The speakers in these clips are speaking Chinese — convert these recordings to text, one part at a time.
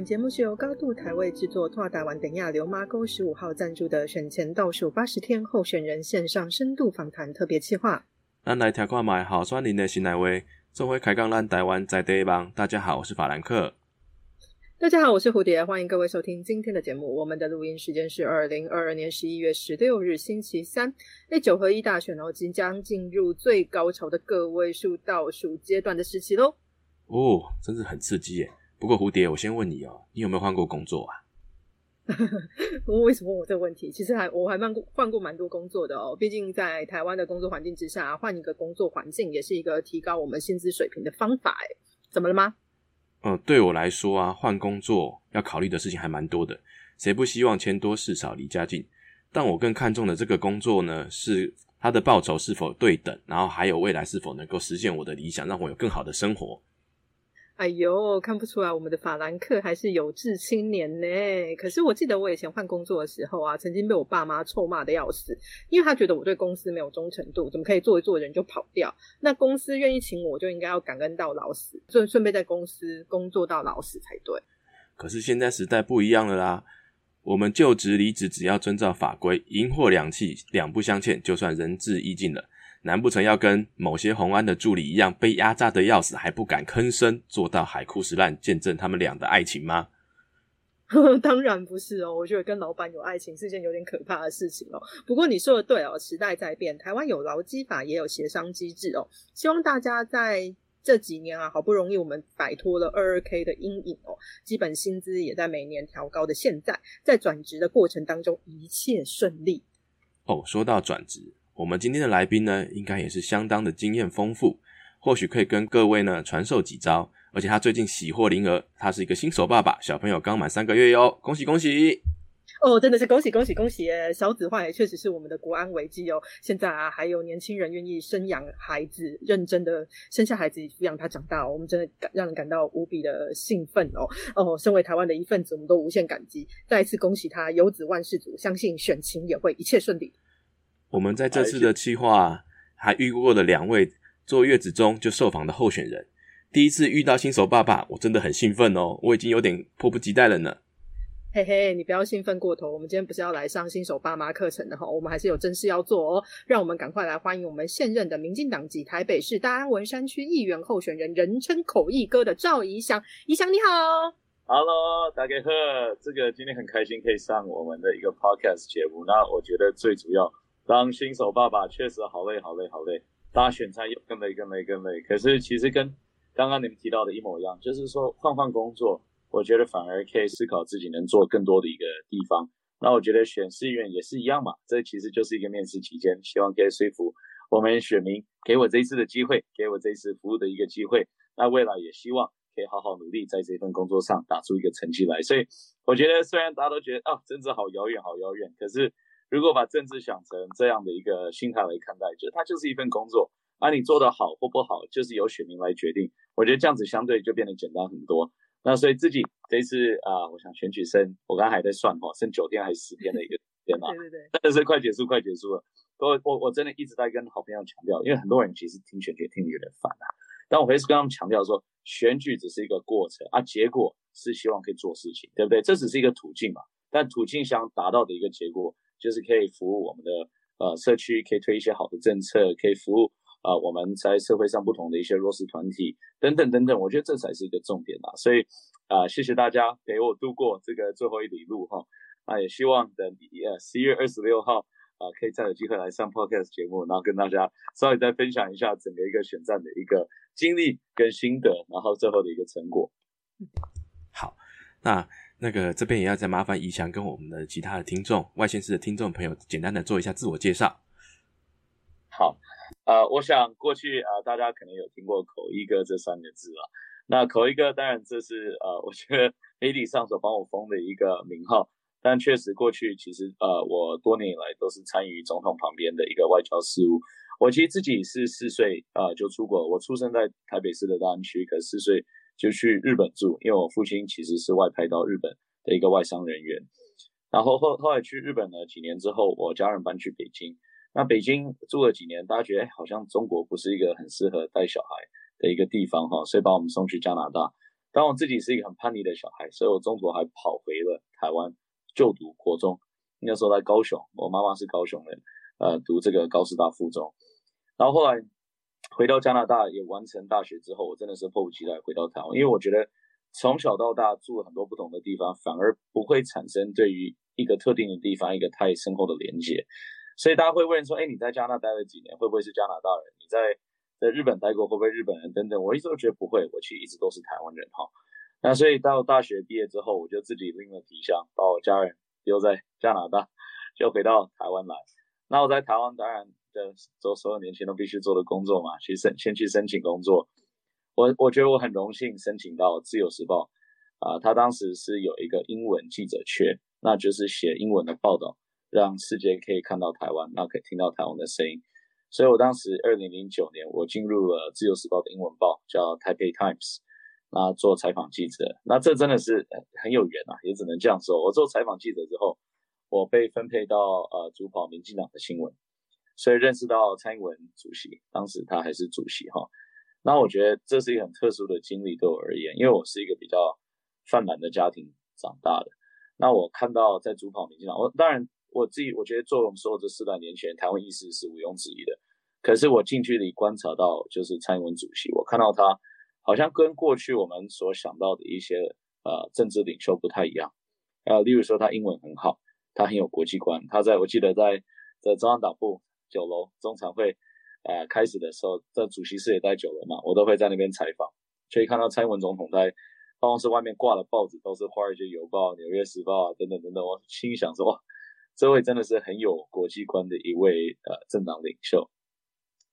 本节目是由高度台位制作、拓达湾等亚流妈沟十五号赞助的选前倒数八十天候选人线上深度访谈特别企划。咱来听看卖好选人的新来话，做回开讲咱台湾在地帮。大家好，我是法兰克。大家好，我是蝴蝶，欢迎各位收听今天的节目。我们的录音时间是二零二二年十一月十六日星期三。那九合一大选哦，即将进入最高潮的个位数倒数阶段的时期喽。哦，真是很刺激耶！不过蝴蝶，我先问你哦，你有没有换过工作啊？我为什么问我这个问题？其实还我还蛮换过蛮多工作的哦。毕竟在台湾的工作环境之下，换一个工作环境也是一个提高我们薪资水平的方法。哎，怎么了吗？嗯，对我来说啊，换工作要考虑的事情还蛮多的。谁不希望钱多事少离家近？但我更看重的这个工作呢，是它的报酬是否对等，然后还有未来是否能够实现我的理想，让我有更好的生活。哎呦，看不出来我们的法兰克还是有志青年呢。可是我记得我以前换工作的时候啊，曾经被我爸妈臭骂的要死，因为他觉得我对公司没有忠诚度，怎么可以做一做人就跑掉？那公司愿意请我，就应该要感恩到老死，顺顺便在公司工作到老死才对。可是现在时代不一样了啦，我们就职离职只要遵照法规，银货两讫，两不相欠，就算仁至义尽了。难不成要跟某些红安的助理一样，被压榨的要死还不敢吭声，做到海枯石烂，见证他们俩的爱情吗？当然不是哦，我觉得跟老板有爱情是件有点可怕的事情哦。不过你说的对哦，时代在变，台湾有劳基法，也有协商机制哦。希望大家在这几年啊，好不容易我们摆脱了二二 K 的阴影哦，基本薪资也在每年调高的现在，在转职的过程当中一切顺利哦。说到转职。我们今天的来宾呢，应该也是相当的经验丰富，或许可以跟各位呢传授几招。而且他最近喜获麟儿，他是一个新手爸爸，小朋友刚满三个月哟，恭喜恭喜！哦，真的是恭喜恭喜恭喜耶！小子化也确实是我们的国安危机哦。现在啊，还有年轻人愿意生养孩子，认真的生下孩子，抚养他长大，我们真的感让人感到无比的兴奋哦。哦，身为台湾的一份子，我们都无限感激。再一次恭喜他，有子万事足，相信选情也会一切顺利。我们在这次的计划还遇过了两位坐月子中就受访的候选人，第一次遇到新手爸爸，我真的很兴奋哦，我已经有点迫不及待了呢。嘿嘿，你不要兴奋过头，我们今天不是要来上新手爸妈课程的哈，我们还是有正事要做哦。让我们赶快来欢迎我们现任的民进党籍台北市大安文山区议员候选人，人称口译哥的赵怡翔。怡翔你好，Hello，大家好，这个今天很开心可以上我们的一个 Podcast 节目。那我觉得最主要。当新手爸爸确实好累好累好累，大家选菜又更累更累更累。可是其实跟刚刚你们提到的一模一样，就是说换换工作，我觉得反而可以思考自己能做更多的一个地方。那我觉得选市议员也是一样嘛，这其实就是一个面试期间，希望可以说服我们选民给我这一次的机会，给我这一次服务的一个机会。那未来也希望可以好好努力，在这份工作上打出一个成绩来。所以我觉得虽然大家都觉得啊，政治好遥远好遥远，可是。如果把政治想成这样的一个心态来看待，就是它就是一份工作，而你做得好或不好，就是由选民来决定。我觉得这样子相对就变得简单很多。那所以自己这一次啊，我想选举剩，我刚才还在算哈，剩九天还是十天的一个天嘛，对对对，真的是快结束，快结束了。我我我真的一直在跟好朋友强调，因为很多人其实听选举听得有点烦啊，但我还是跟他们强调说，选举只是一个过程啊，结果是希望可以做事情，对不对？这只是一个途径嘛，但途径想达到的一个结果。就是可以服务我们的呃社区，可以推一些好的政策，可以服务啊我们在社会上不同的一些弱势团体等等等等，我觉得这才是一个重点啦。所以啊，谢谢大家陪我度过这个最后一里路哈。那也希望等呃十一月二十六号啊，可以再有机会来上 podcast 节目，然后跟大家稍微再分享一下整个一个选战的一个经历跟心得，然后最后的一个成果。好，那。那个这边也要再麻烦怡翔跟我们的其他的听众、外县市的听众朋友，简单的做一下自我介绍。好，呃，我想过去啊，大家可能有听过“口译哥”这三个字啊。那“口译哥”当然这是呃，我觉得媒体上所帮我封的一个名号。但确实过去其实呃，我多年以来都是参与总统旁边的一个外交事务。我其实自己是四岁啊就出国，我出生在台北市的大安区，可四岁。就去日本住，因为我父亲其实是外派到日本的一个外商人员。然后后后来去日本了，几年之后，我家人搬去北京。那北京住了几年，大家觉得好像中国不是一个很适合带小孩的一个地方哈，所以把我们送去加拿大。当我自己是一个很叛逆的小孩，所以我中途还跑回了台湾就读国中。那时候在高雄，我妈妈是高雄人，呃，读这个高师大附中。然后后来回到加拿大，也完成大学之后，我真的是迫不及待回到台湾，因为我觉得从小到大住了很多不同的地方，反而不会产生对于一个特定的地方一个太深厚的连接。所以大家会问说，哎，你在加拿大待了几年？会不会是加拿大人？你在在日本待过，会不会日本人？等等，我一直都觉得不会，我其实一直都是台湾人哈。那所以到大学毕业之后，我就自己拎了皮箱，把我家人丢在加拿大，就回到台湾来。那我在台湾当然的做所有年轻人都必须做的工作嘛，去申先去申请工作。我我觉得我很荣幸申请到自由时报啊，他当时是有一个英文记者缺，那就是写英文的报道，让世界可以看到台湾，那可以听到台湾的声音。所以我当时二零零九年，我进入了自由时报的英文报，叫 Taipei Times。那做采访记者，那这真的是很有缘啊，也只能这样说。我做采访记者之后，我被分配到呃主跑民进党的新闻，所以认识到蔡英文主席，当时他还是主席哈。那我觉得这是一个很特殊的经历对我而言，因为我是一个比较泛滥的家庭长大的。那我看到在主跑民进党，我当然我自己我觉得做我们所有这四代年轻人，台湾意识是毋庸置疑的。可是我近距离观察到，就是蔡英文主席，我看到他。好像跟过去我们所想到的一些呃政治领袖不太一样，呃，例如说他英文很好，他很有国际观。他在我记得在在中央党部九楼中常会呃开始的时候，在主席室也在九楼嘛，我都会在那边采访，所以看到蔡英文总统在办公室外面挂的报纸都是《华尔街邮报》《纽约时报》啊等等等等。我心想说，哇，这位真的是很有国际观的一位呃政党领袖。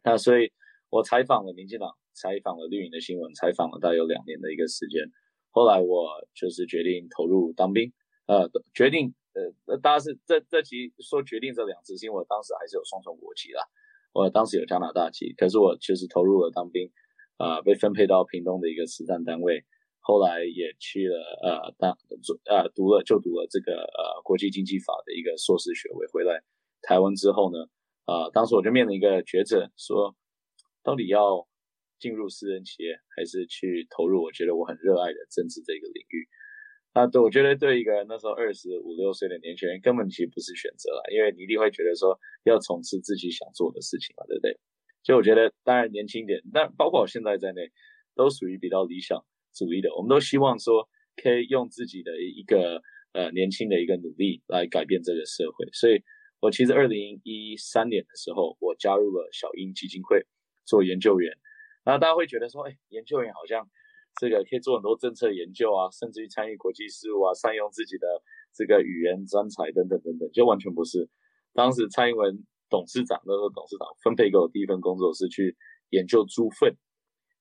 那所以我采访了民进党。采访了绿营的新闻，采访了大约两年的一个时间。后来我就是决定投入当兵，呃，决定，呃，大家是这这期说决定这两次，因为我当时还是有双重国籍啦，我当时有加拿大籍，可是我确实投入了当兵，啊，被分配到屏东的一个实战单位，后来也去了，呃，当呃读了就读了这个呃国际经济法的一个硕士学位，回来台湾之后呢，啊，当时我就面临一个抉择，说到底要。进入私人企业，还是去投入我觉得我很热爱的政治这个领域？那对我觉得对一个那时候二十五六岁的年轻人，根本其实不是选择了，因为你一定会觉得说要从事自己想做的事情嘛，对不对？所以我觉得当然年轻点，但包括我现在在内，都属于比较理想主义的。我们都希望说可以用自己的一个呃年轻的一个努力来改变这个社会。所以我其实二零一三年的时候，我加入了小英基金会做研究员。那大家会觉得说，哎，研究员好像这个可以做很多政策研究啊，甚至于参与国际事务啊，善用自己的这个语言专才等等等等，就完全不是。当时蔡英文董事长那时候董事长分配给我第一份工作是去研究猪粪，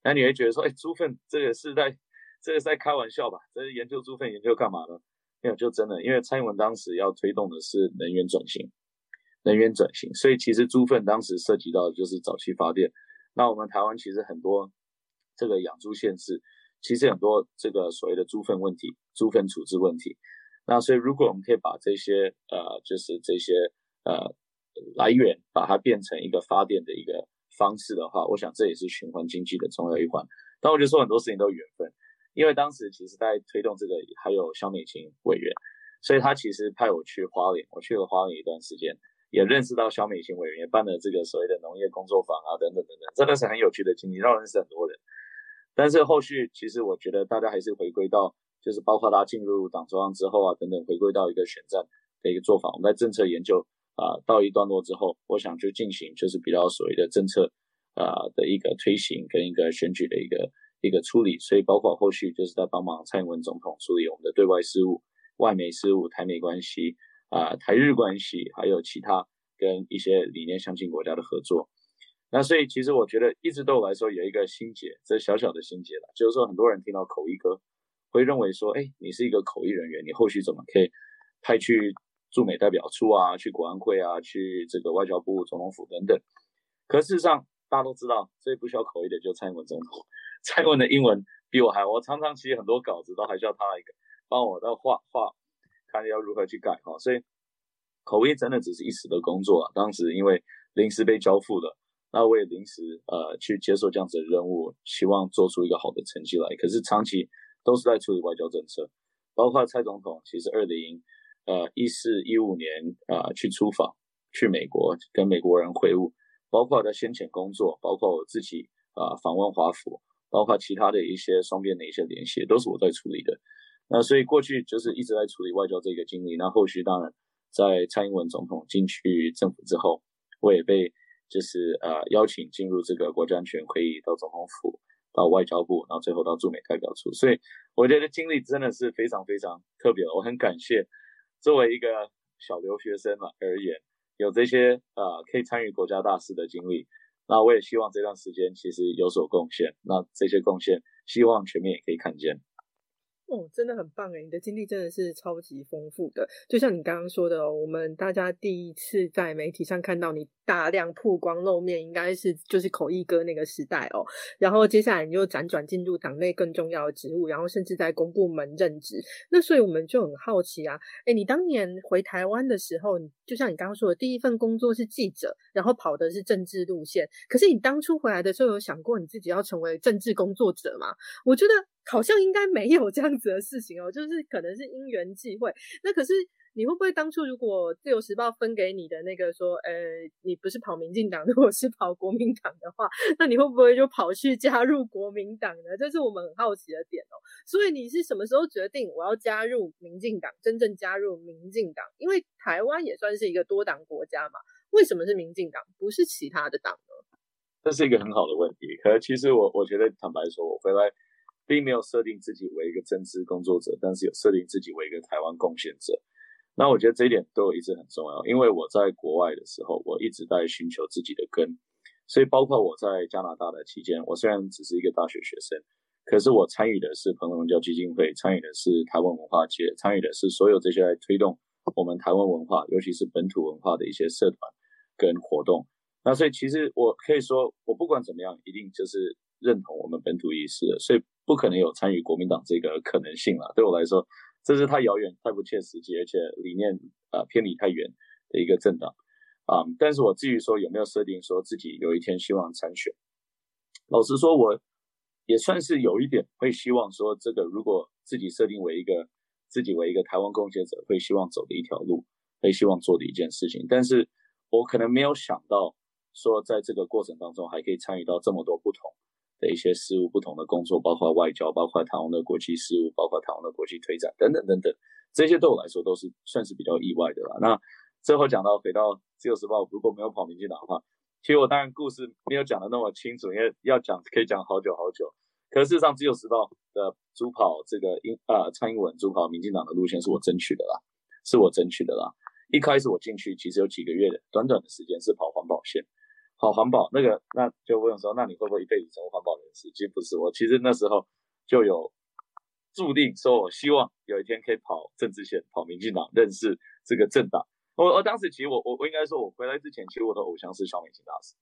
那你会觉得说，哎，猪粪这个是在这个是在开玩笑吧？这是研究猪粪研究干嘛呢？没有，就真的，因为蔡英文当时要推动的是能源转型，能源转型，所以其实猪粪当时涉及到的就是早期发电。那我们台湾其实很多这个养猪县市，其实很多这个所谓的猪粪问题、猪粪处置问题。那所以如果我们可以把这些呃，就是这些呃来源，把它变成一个发电的一个方式的话，我想这也是循环经济的重要一环。但我就说很多事情都有缘分，因为当时其实在推动这个还有肖美琴委员，所以他其实派我去花莲，我去了花莲一段时间。也认识到小美型委员，也办了这个所谓的农业工作坊啊，等等等等，真的是很有趣的经历，让我认识很多人。但是后续其实我觉得大家还是回归到，就是包括他进入党中央之后啊，等等，回归到一个选战的一个做法。我们在政策研究啊到一段落之后，我想就进行就是比较所谓的政策啊的一个推行跟一个选举的一个一个处理。所以包括后续就是在帮忙蔡英文总统处理我们的对外事务、外媒事务、台美关系。啊，台日关系还有其他跟一些理念相近国家的合作，那所以其实我觉得一直对我来说有一个心结，这小小的心结了，就是说很多人听到口译哥会认为说，哎，你是一个口译人员，你后续怎么可以派去驻美代表处啊，去国安会啊，去这个外交部、总统府等等？可事实上大家都知道，最不需要口译的就蔡英文总统，蔡英文的英文比我还，我常常其实很多稿子都还需要他来帮我的画画。看要如何去改哈，所以口译真的只是一时的工作啊。当时因为临时被交付了，那我也临时呃去接受这样子的任务，希望做出一个好的成绩来。可是长期都是在处理外交政策，包括蔡总统其实二零呃一四一五年啊去出访去美国跟美国人会晤，包括他先前工作，包括我自己啊访问华府，包括其他的一些双边的一些联系，都是我在处理的。那所以过去就是一直在处理外交这个经历，那后续当然在蔡英文总统进去政府之后，我也被就是呃邀请进入这个国家安全会议，到总统府，到外交部，然后最后到驻美代表处，所以我觉得经历真的是非常非常特别。我很感谢作为一个小留学生嘛而言，有这些呃可以参与国家大事的经历，那我也希望这段时间其实有所贡献，那这些贡献希望全面也可以看见。哦，真的很棒诶，你的经历真的是超级丰富的。就像你刚刚说的哦，我们大家第一次在媒体上看到你大量曝光露面，应该是就是口译哥那个时代哦。然后接下来你就辗转进入党内更重要的职务，然后甚至在公部门任职。那所以我们就很好奇啊，诶你当年回台湾的时候，就像你刚刚说的，第一份工作是记者，然后跑的是政治路线。可是你当初回来的时候，有想过你自己要成为政治工作者吗？我觉得。好像应该没有这样子的事情哦，就是可能是因缘际会。那可是你会不会当初如果自由时报分给你的那个说，呃，你不是跑民进党，如果是跑国民党的话，那你会不会就跑去加入国民党呢？这是我们很好奇的点哦。所以你是什么时候决定我要加入民进党，真正加入民进党？因为台湾也算是一个多党国家嘛，为什么是民进党，不是其他的党呢？这是一个很好的问题。可其实我我觉得坦白说，我回来。并没有设定自己为一个政治工作者，但是有设定自己为一个台湾贡献者。那我觉得这一点对我一直很重要，因为我在国外的时候，我一直在寻求自己的根。所以，包括我在加拿大的期间，我虽然只是一个大学学生，可是我参与的是朋友文教基金会，参与的是台湾文化界，参与的是所有这些来推动我们台湾文化，尤其是本土文化的一些社团跟活动。那所以，其实我可以说，我不管怎么样，一定就是认同我们本土意识的。所以。不可能有参与国民党这个可能性了。对我来说，这是太遥远、太不切实际，而且理念呃偏离太远的一个政党啊。但是我至于说有没有设定说自己有一天希望参选，老实说，我也算是有一点会希望说，这个如果自己设定为一个自己为一个台湾贡献者，会希望走的一条路，会希望做的一件事情。但是我可能没有想到说，在这个过程当中还可以参与到这么多不同。的一些事务，不同的工作，包括外交，包括台湾的国际事务，包括台湾的国际推展等等等等，这些对我来说都是算是比较意外的了。那最后讲到回到自由时报，如果没有跑民进党的话，其实我当然故事没有讲的那么清楚，因为要讲可以讲好久好久。可事实上，自由时报的主跑这个英啊蔡英文主跑民进党的路线是我争取的啦，是我争取的啦。一开始我进去其实有几个月的短短的时间是跑环保线。好环保那个，那就问说，那你会不会一辈子成为环保人士？其实不是，我其实那时候就有注定说，我希望有一天可以跑政治线，跑民进党，认识这个政党。我我当时其实我我我应该说，我回来之前，其实我的偶像是小美琴大师。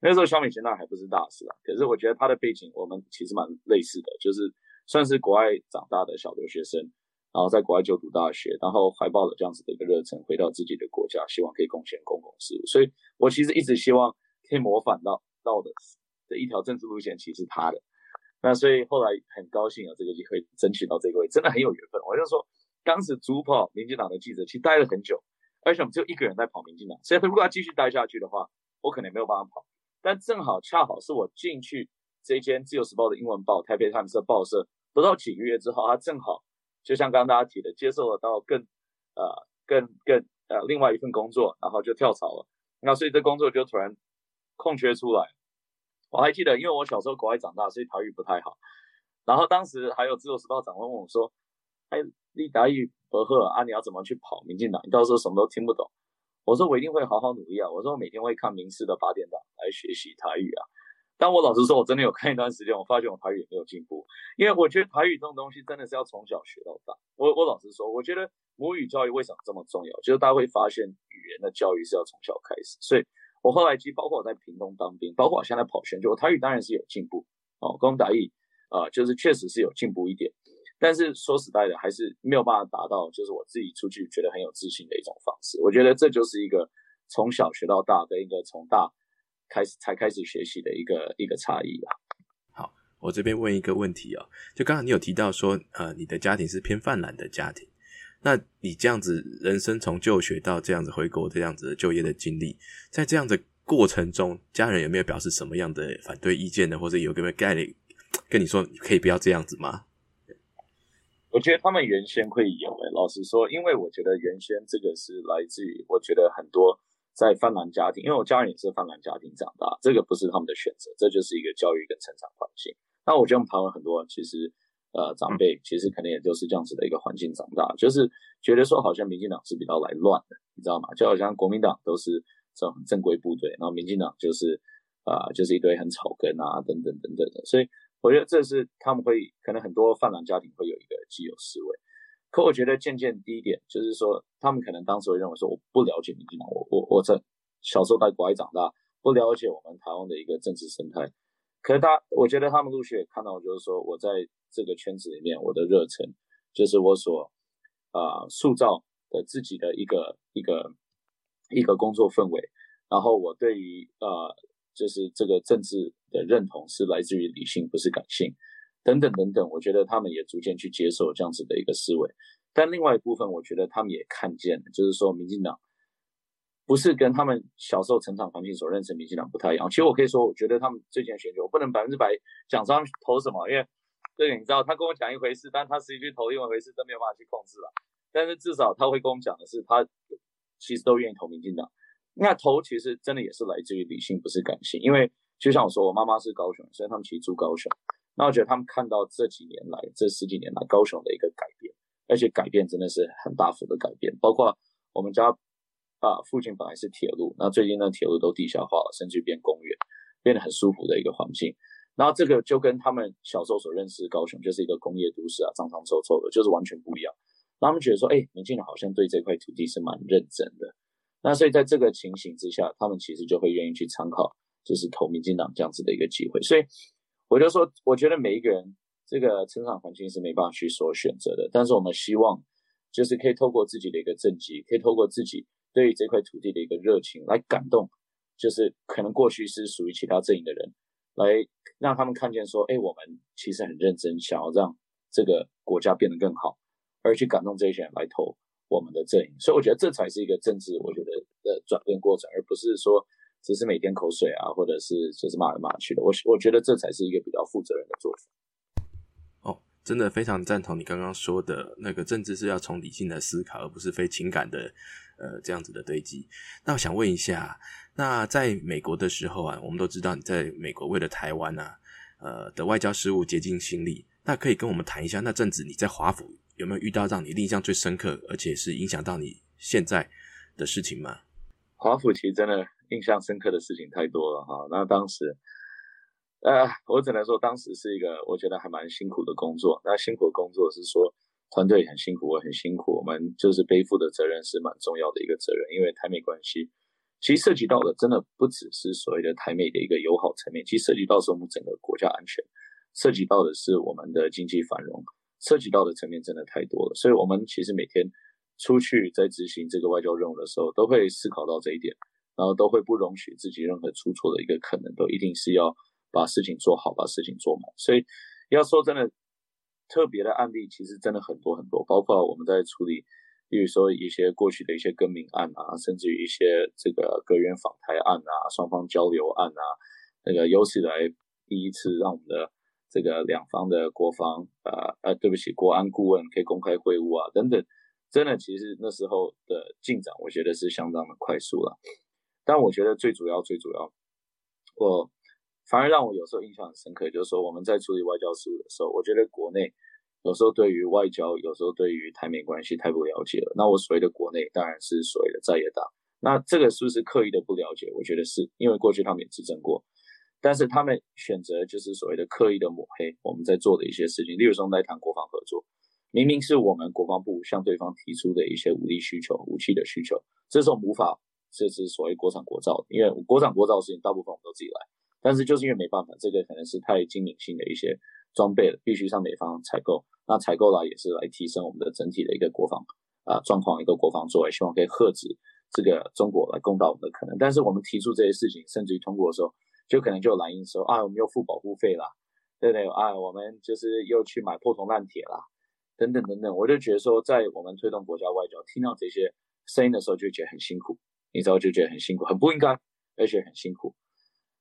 那时候小美琴那还不是大师啊，可是我觉得他的背景我们其实蛮类似的，就是算是国外长大的小留学生，然后在国外就读大学，然后怀抱着这样子的一个热忱，回到自己的国家，希望可以贡献公共事务。所以我其实一直希望。可以模仿到到的的一条政治路线，其实是他的那，所以后来很高兴有这个机会争取到这个位，真的很有缘分。我就说，当时主跑民进党的记者其实待了很久，而且我们只有一个人在跑民进党，所以他如果要继续待下去的话，我可能没有办法跑。但正好恰好是我进去这间自由时报的英文报台北探社报社不到几个月之后，他正好就像刚刚大家提的，接受了到更呃更更呃另外一份工作，然后就跳槽了。那所以这工作就突然。空缺出来，我还记得，因为我小时候国外长大，所以台语不太好。然后当时还有自由时报长官问我说：“哎，你台语不好啊，你要怎么去跑民进党？你到时候什么都听不懂。”我说：“我一定会好好努力啊！”我说：“我每天会看民视的八点档来学习台语啊。”但我老实说，我真的有看一段时间，我发现我台语没有进步，因为我觉得台语这种东西真的是要从小学到大。我我老实说，我觉得母语教育为什么这么重要？就是大家会发现语言的教育是要从小开始，所以。我后来其实包括我在屏东当兵，包括我现在跑选举，我台语当然是有进步哦，公台语啊，就是确实是有进步一点。但是说实在的，还是没有办法达到，就是我自己出去觉得很有自信的一种方式。我觉得这就是一个从小学到大的一个从大开始才开始学习的一个一个差异啦。好，我这边问一个问题哦，就刚刚你有提到说，呃，你的家庭是偏泛滥的家庭，那你这样子人生从就学到这样子回国这样子的就业的经历，在这样的过程中，家人有没有表示什么样的反对意见呢？或者有没有概念跟你说可以不要这样子吗？我觉得他们原先会有诶，老实说，因为我觉得原先这个是来自于，我觉得很多。在泛蓝家庭，因为我家人也是泛蓝家庭长大，这个不是他们的选择，这就是一个教育跟成长环境。那我觉得我们台湾很多其实呃长辈其实可能也就是这样子的一个环境长大，就是觉得说好像民进党是比较来乱的，你知道吗？就好像国民党都是这种正规部队，然后民进党就是啊就是一堆很草根啊等等等等的，所以我觉得这是他们会可能很多泛蓝家庭会有一个既有思维。可我觉得渐渐第一点就是说，他们可能当时会认为说，我不了解民进党，我我我在小时候在国外长大，不了解我们台湾的一个政治生态。可是他，我觉得他们陆续也看到，就是说我在这个圈子里面，我的热忱，就是我所啊塑造的自己的一个一个一个工作氛围。然后我对于呃，就是这个政治的认同是来自于理性，不是感性。等等等等，我觉得他们也逐渐去接受这样子的一个思维，但另外一部分，我觉得他们也看见，就是说，民进党不是跟他们小时候成长环境所认识民进党不太一样。其实我可以说，我觉得他们最近选举，我不能百分之百讲他们投什么，因为这个你知道，他跟我讲一回事，但他实际去投另外一回事，都没有办法去控制了。但是至少他会跟我讲的是，他其实都愿意投民进党。那投其实真的也是来自于理性，不是感性。因为就像我说，我妈妈是高雄，所以他们其实住高雄。那我觉得他们看到这几年来，这十几年来高雄的一个改变，而且改变真的是很大幅的改变。包括我们家啊附近本来是铁路，那最近呢铁路都地下化了，甚至变公园，变得很舒服的一个环境。然后这个就跟他们小时候所认识高雄就是一个工业都市啊，脏脏臭臭的，就是完全不一样。他们觉得说，哎，民进党好像对这块土地是蛮认真的。那所以在这个情形之下，他们其实就会愿意去参考，就是投民进党这样子的一个机会。所以。我就说，我觉得每一个人这个成长环境是没办法去所选择的，但是我们希望，就是可以透过自己的一个政绩，可以透过自己对于这块土地的一个热情来感动，就是可能过去是属于其他阵营的人，来让他们看见说，哎，我们其实很认真，想要让这个国家变得更好，而去感动这些人来投我们的阵营。所以我觉得这才是一个政治，我觉得的转变过程，而不是说。只是每天口水啊，或者是就是骂来骂去的，我我觉得这才是一个比较负责任的做法。哦，真的非常赞同你刚刚说的那个政治是要从理性的思考，而不是非情感的呃这样子的堆积。那我想问一下，那在美国的时候啊，我们都知道你在美国为了台湾啊，呃的外交事务竭尽心力，那可以跟我们谈一下那阵子你在华府有没有遇到让你印象最深刻，而且是影响到你现在的事情吗？华府其实真的。印象深刻的事情太多了哈，那当时，呃，我只能说当时是一个我觉得还蛮辛苦的工作。那辛苦的工作是说团队很辛苦，我很辛苦，我们就是背负的责任是蛮重要的一个责任。因为台美关系其实涉及到的真的不只是所谓的台美的一个友好层面，其实涉及到是我们整个国家安全，涉及到的是我们的经济繁荣，涉及到的层面真的太多了。所以我们其实每天出去在执行这个外交任务的时候，都会思考到这一点。然后都会不容许自己任何出错的一个可能，都一定是要把事情做好，把事情做满。所以要说真的，特别的案例其实真的很多很多，包括我们在处理，比如说一些过去的一些更名案啊，甚至于一些这个阁员访台案啊，双方交流案啊，那个有史以来第一次让我们的这个两方的国防呃呃，对不起，国安顾问可以公开会晤啊等等，真的其实那时候的进展，我觉得是相当的快速了。但我觉得最主要、最主要，我反而让我有时候印象很深刻，就是说我们在处理外交事务的时候，我觉得国内有时候对于外交，有时候对于台美关系太不了解了。那我所谓的国内，当然是所谓的在野党。那这个是不是刻意的不了解？我觉得是因为过去他们也执政过，但是他们选择就是所谓的刻意的抹黑我们在做的一些事情。例如说在谈国防合作，明明是我们国防部向对方提出的一些武力需求、武器的需求，这种无法。这是所谓国产国造，因为国产国造的事情大部分我们都自己来，但是就是因为没办法，这个可能是太精明性的一些装备了，必须向美方采购。那采购来也是来提升我们的整体的一个国防啊状况，一个国防作为，希望可以遏制这个中国来攻打我们的可能。但是我们提出这些事情，甚至于通过的时候，就可能就有蓝营说啊，我们又付保护费啦，对不对？啊，我们就是又去买破铜烂铁啦，等等等等。我就觉得说，在我们推动国家外交，听到这些声音的时候，就觉得很辛苦，你知道，就觉得很辛苦，很不应该，而且很辛苦。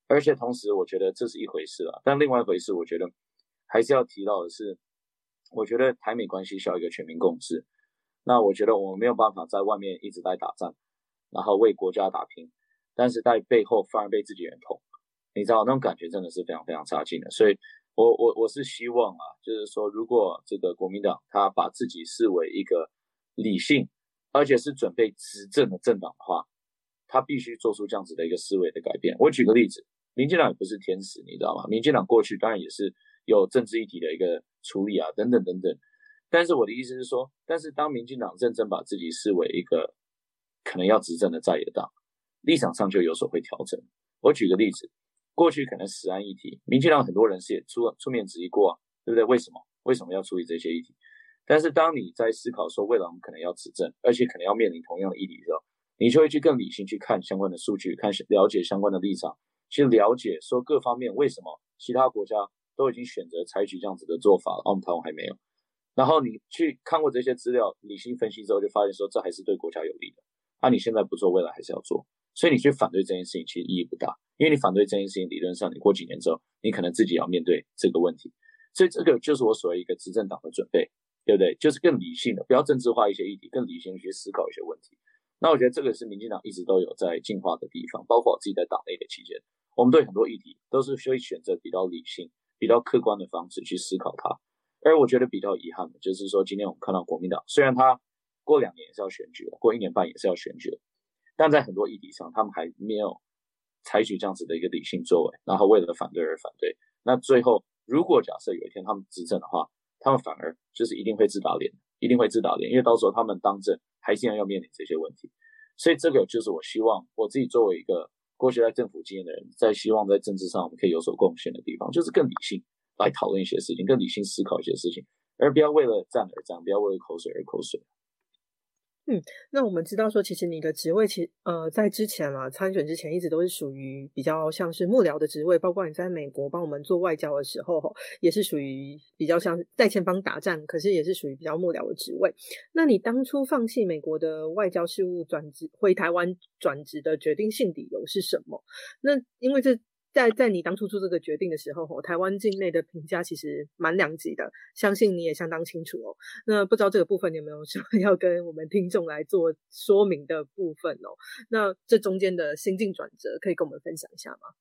而且同时，我觉得这是一回事啊，但另外一回事，我觉得还是要提到的是，我觉得台美关系需要一个全民共治。那我觉得我们没有办法在外面一直在打仗，然后为国家打拼，但是在背后反而被自己人捅，你知道那种感觉真的是非常非常差劲的。所以，我我我是希望啊，就是说，如果这个国民党他把自己视为一个理性，而且是准备执政的政党的话，他必须做出这样子的一个思维的改变。我举个例子，民进党也不是天使，你知道吗？民进党过去当然也是有政治议题的一个处理啊，等等等等。但是我的意思是说，但是当民进党认真把自己视为一个可能要执政的在野党，立场上就有所会调整。我举个例子，过去可能死安议题，民进党很多人是也出出面质疑过，啊，对不对？为什么？为什么要处理这些议题？但是当你在思考说未来我们可能要执政，而且可能要面临同样的议题的时候，你就会去更理性去看相关的数据，看了解相关的立场，去了解说各方面为什么其他国家都已经选择采取这样子的做法了，我们台湾还没有。然后你去看过这些资料，理性分析之后，就发现说这还是对国家有利的。啊，你现在不做，未来还是要做。所以你去反对这件事情，其实意义不大，因为你反对这件事情，理论上你过几年之后，你可能自己要面对这个问题。所以这个就是我所谓一个执政党的准备，对不对？就是更理性的，不要政治化一些议题，更理性的去思考一些问题。那我觉得这个是民进党一直都有在进化的地方，包括我自己在党内的期间，我们对很多议题都是会选择比较理性、比较客观的方式去思考它。而我觉得比较遗憾的，就是说今天我们看到国民党，虽然他过两年也是要选举，过一年半也是要选举，但在很多议题上，他们还没有采取这样子的一个理性作为，然后为了反对而反对。那最后，如果假设有一天他们执政的话，他们反而就是一定会自打脸，一定会自打脸，因为到时候他们当政还依然要面临这些问题。所以这个就是我希望我自己作为一个过去在政府经验的人，在希望在政治上我们可以有所贡献的地方，就是更理性。来讨论一些事情，更理性思考一些事情，而不要为了战而战，不要为了口水而口水。嗯，那我们知道说，其实你的职位，其呃，在之前啊参选之前，一直都是属于比较像是幕僚的职位，包括你在美国帮我们做外交的时候，也是属于比较像在前方打战，可是也是属于比较幕僚的职位。那你当初放弃美国的外交事务转职回台湾转职的决定性理由是什么？那因为这。在在你当初做这个决定的时候，台湾境内的评价其实蛮两极的，相信你也相当清楚哦。那不知道这个部分有没有什么 要跟我们听众来做说明的部分哦？那这中间的心境转折可以跟我们分享一下吗？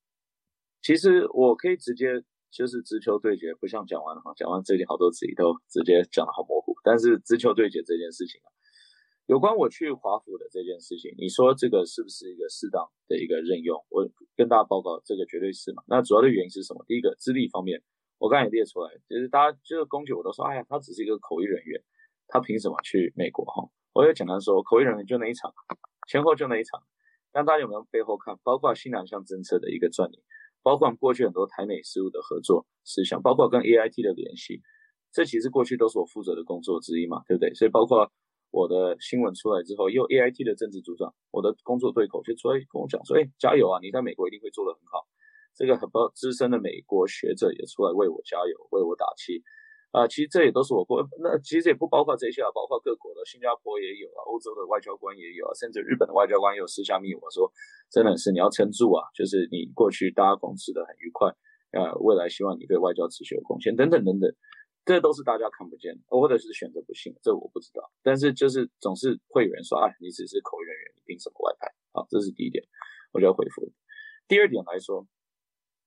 其实我可以直接就是直球对决，不像讲完哈，讲完这里好多词都直接讲的好模糊，但是直球对决这件事情啊。有关我去华府的这件事情，你说这个是不是一个适当的一个任用？我跟大家报告，这个绝对是嘛。那主要的原因是什么？第一个，资历方面，我刚才也列出来，就是大家就是攻击我都说，哎呀，他只是一个口译人员，他凭什么去美国？哈，我也简单说，口译人员就那一场，前后就那一场。但大家有没有背后看？包括新南向政策的一个转移，包括过去很多台美事务的合作事项，包括跟 A I T 的联系，这其实过去都是我负责的工作之一嘛，对不对？所以包括。我的新闻出来之后，又 A I T 的政治组长，我的工作对口就出来跟我讲说：“哎，加油啊！你在美国一定会做得很好。”这个很多资深的美国学者也出来为我加油，为我打气。啊，其实这也都是我过，那其实也不包括这些啊，包括各国的，新加坡也有啊，欧洲的外交官也有啊，甚至日本的外交官也有私下密我说：“真的是你要撑住啊，就是你过去大家共事的很愉快，呃，未来希望你对外交持续有贡献，等等等等。”这都是大家看不见的，或者是选择不信，这我不知道。但是就是总是会有人说，哎，你只是口译人员，你凭什么外派？好，这是第一点，我就要回复。第二点来说，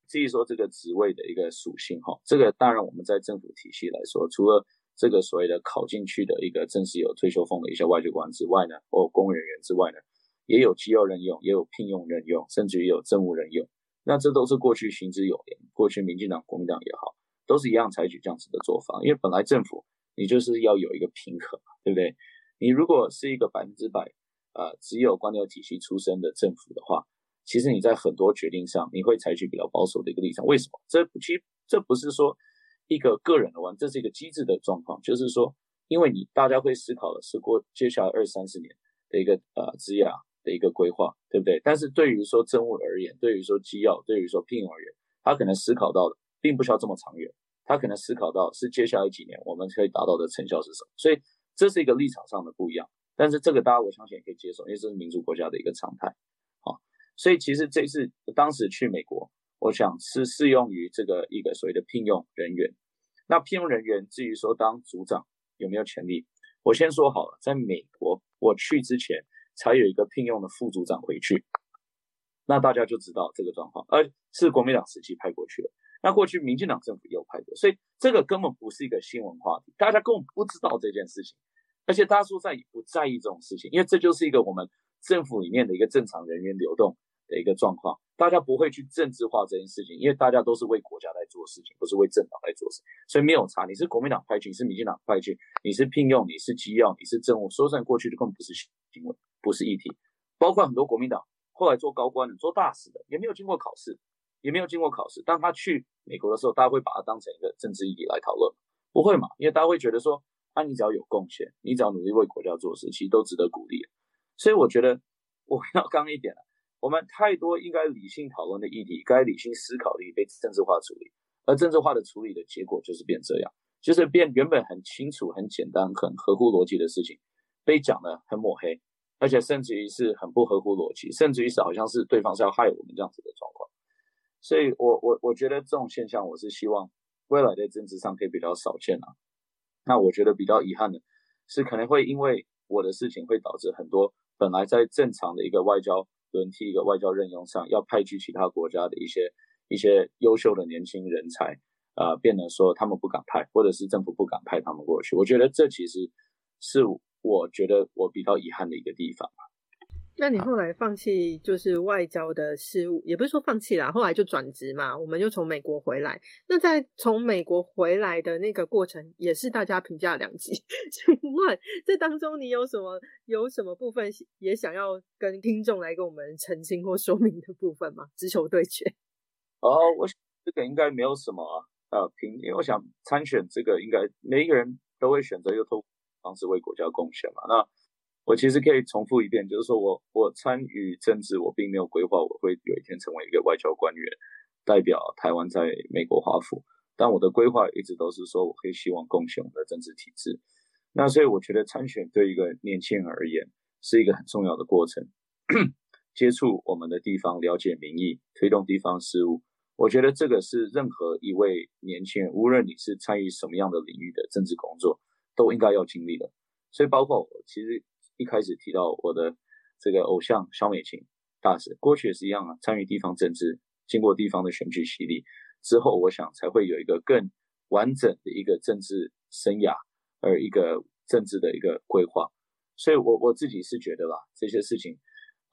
至于说这个职位的一个属性，哈，这个当然我们在政府体系来说，除了这个所谓的考进去的一个正式有退休俸的一些外交官之外呢，或公务人员之外呢，也有机要任用，也有聘用任用，甚至于有政务任用。那这都是过去行之有年，过去民进党、国民党也好。都是一样采取这样子的做法，因为本来政府你就是要有一个平衡，对不对？你如果是一个百分之百呃只有官僚体系出身的政府的话，其实你在很多决定上你会采取比较保守的一个立场。为什么？这其实这不是说一个个人的问这是一个机制的状况，就是说，因为你大家会思考的是过接下来二三十年的一个呃职涯的一个规划，对不对？但是对于说政务而言，对于说机要，对于说聘用而言，他可能思考到的。并不需要这么长远，他可能思考到是接下来几年我们可以达到的成效是什么，所以这是一个立场上的不一样。但是这个大家我相信也可以接受，因为这是民主国家的一个常态。好，所以其实这次当时去美国，我想是适用于这个一个所谓的聘用人员。那聘用人员至于说当组长有没有权利，我先说好了，在美国我去之前才有一个聘用的副组长回去，那大家就知道这个状况，而是国民党时期派过去的。那过去民进党政府也有派过，所以这个根本不是一个新闻话题，大家根本不知道这件事情。而且大家说在也不在意这种事情，因为这就是一个我们政府里面的一个正常人员流动的一个状况，大家不会去政治化这件事情，因为大家都是为国家在做事情，不是为政党在做事，所以没有差。你是国民党派去，你是民进党派去，你是聘用，你是机要，你是政务，说在过去的根本不是新闻，不是议题。包括很多国民党后来做高官的、做大使的，也没有经过考试，也没有经过考试。当他去美国的时候，大家会把他当成一个政治议题来讨论，不会嘛？因为大家会觉得说。啊你只要有贡献，你只要努力为国家做事，其实都值得鼓励。所以我觉得我要刚一点了，我们太多应该理性讨论的议题，该理性思考的被政治化处理，而政治化的处理的结果就是变这样，就是变原本很清楚、很简单、很合乎逻辑的事情，被讲的很抹黑，而且甚至于是很不合乎逻辑，甚至于是好像是对方是要害我们这样子的状况。所以我我我觉得这种现象，我是希望未来在政治上可以比较少见啊。那我觉得比较遗憾的是，可能会因为我的事情，会导致很多本来在正常的一个外交轮替、一个外交任用上，要派去其他国家的一些一些优秀的年轻人才，啊，变得说他们不敢派，或者是政府不敢派他们过去。我觉得这其实是我觉得我比较遗憾的一个地方。那你后来放弃就是外交的事务，也不是说放弃啦，后来就转职嘛，我们就从美国回来。那在从美国回来的那个过程，也是大家评价两极。请问这当中你有什么有什么部分也想要跟听众来跟我们澄清或说明的部分吗？直球对决。哦，我这个应该没有什么呃评，因为我想参选这个应该每一个人都会选择用透方式为国家贡献嘛。那我其实可以重复一遍，就是说我我参与政治，我并没有规划我会有一天成为一个外交官员，代表台湾在美国华府。但我的规划一直都是说，我可以希望贡献我的政治体制。那所以我觉得参选对一个年轻人而言是一个很重要的过程，接触我们的地方，了解民意，推动地方事务。我觉得这个是任何一位年轻人，无论你是参与什么样的领域的政治工作，都应该要经历的。所以包括我其实。一开始提到我的这个偶像肖美琴大使，过去也是一样啊，参与地方政治，经过地方的选举洗礼之后，我想才会有一个更完整的一个政治生涯，而一个政治的一个规划。所以，我我自己是觉得啦，这些事情，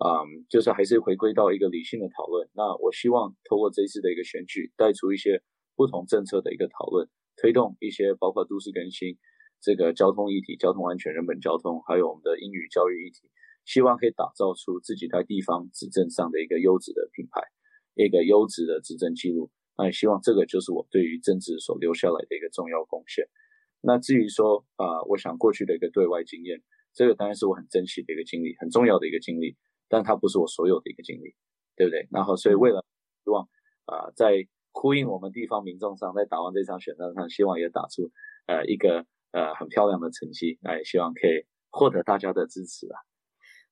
嗯，就是还是回归到一个理性的讨论。那我希望透过这一次的一个选举，带出一些不同政策的一个讨论，推动一些包括都市更新。这个交通议题、交通安全、人本交通，还有我们的英语教育议题，希望可以打造出自己在地方执政上的一个优质的品牌，一个优质的执政记录。那也希望这个就是我对于政治所留下来的一个重要贡献。那至于说啊，我想过去的一个对外经验，这个当然是我很珍惜的一个经历，很重要的一个经历，但它不是我所有的一个经历，对不对？然后，所以为了希望啊，在呼应我们地方民众上，在打完这场选战上，希望也打出呃一个。呃，很漂亮的成绩，那也希望可以获得大家的支持啊。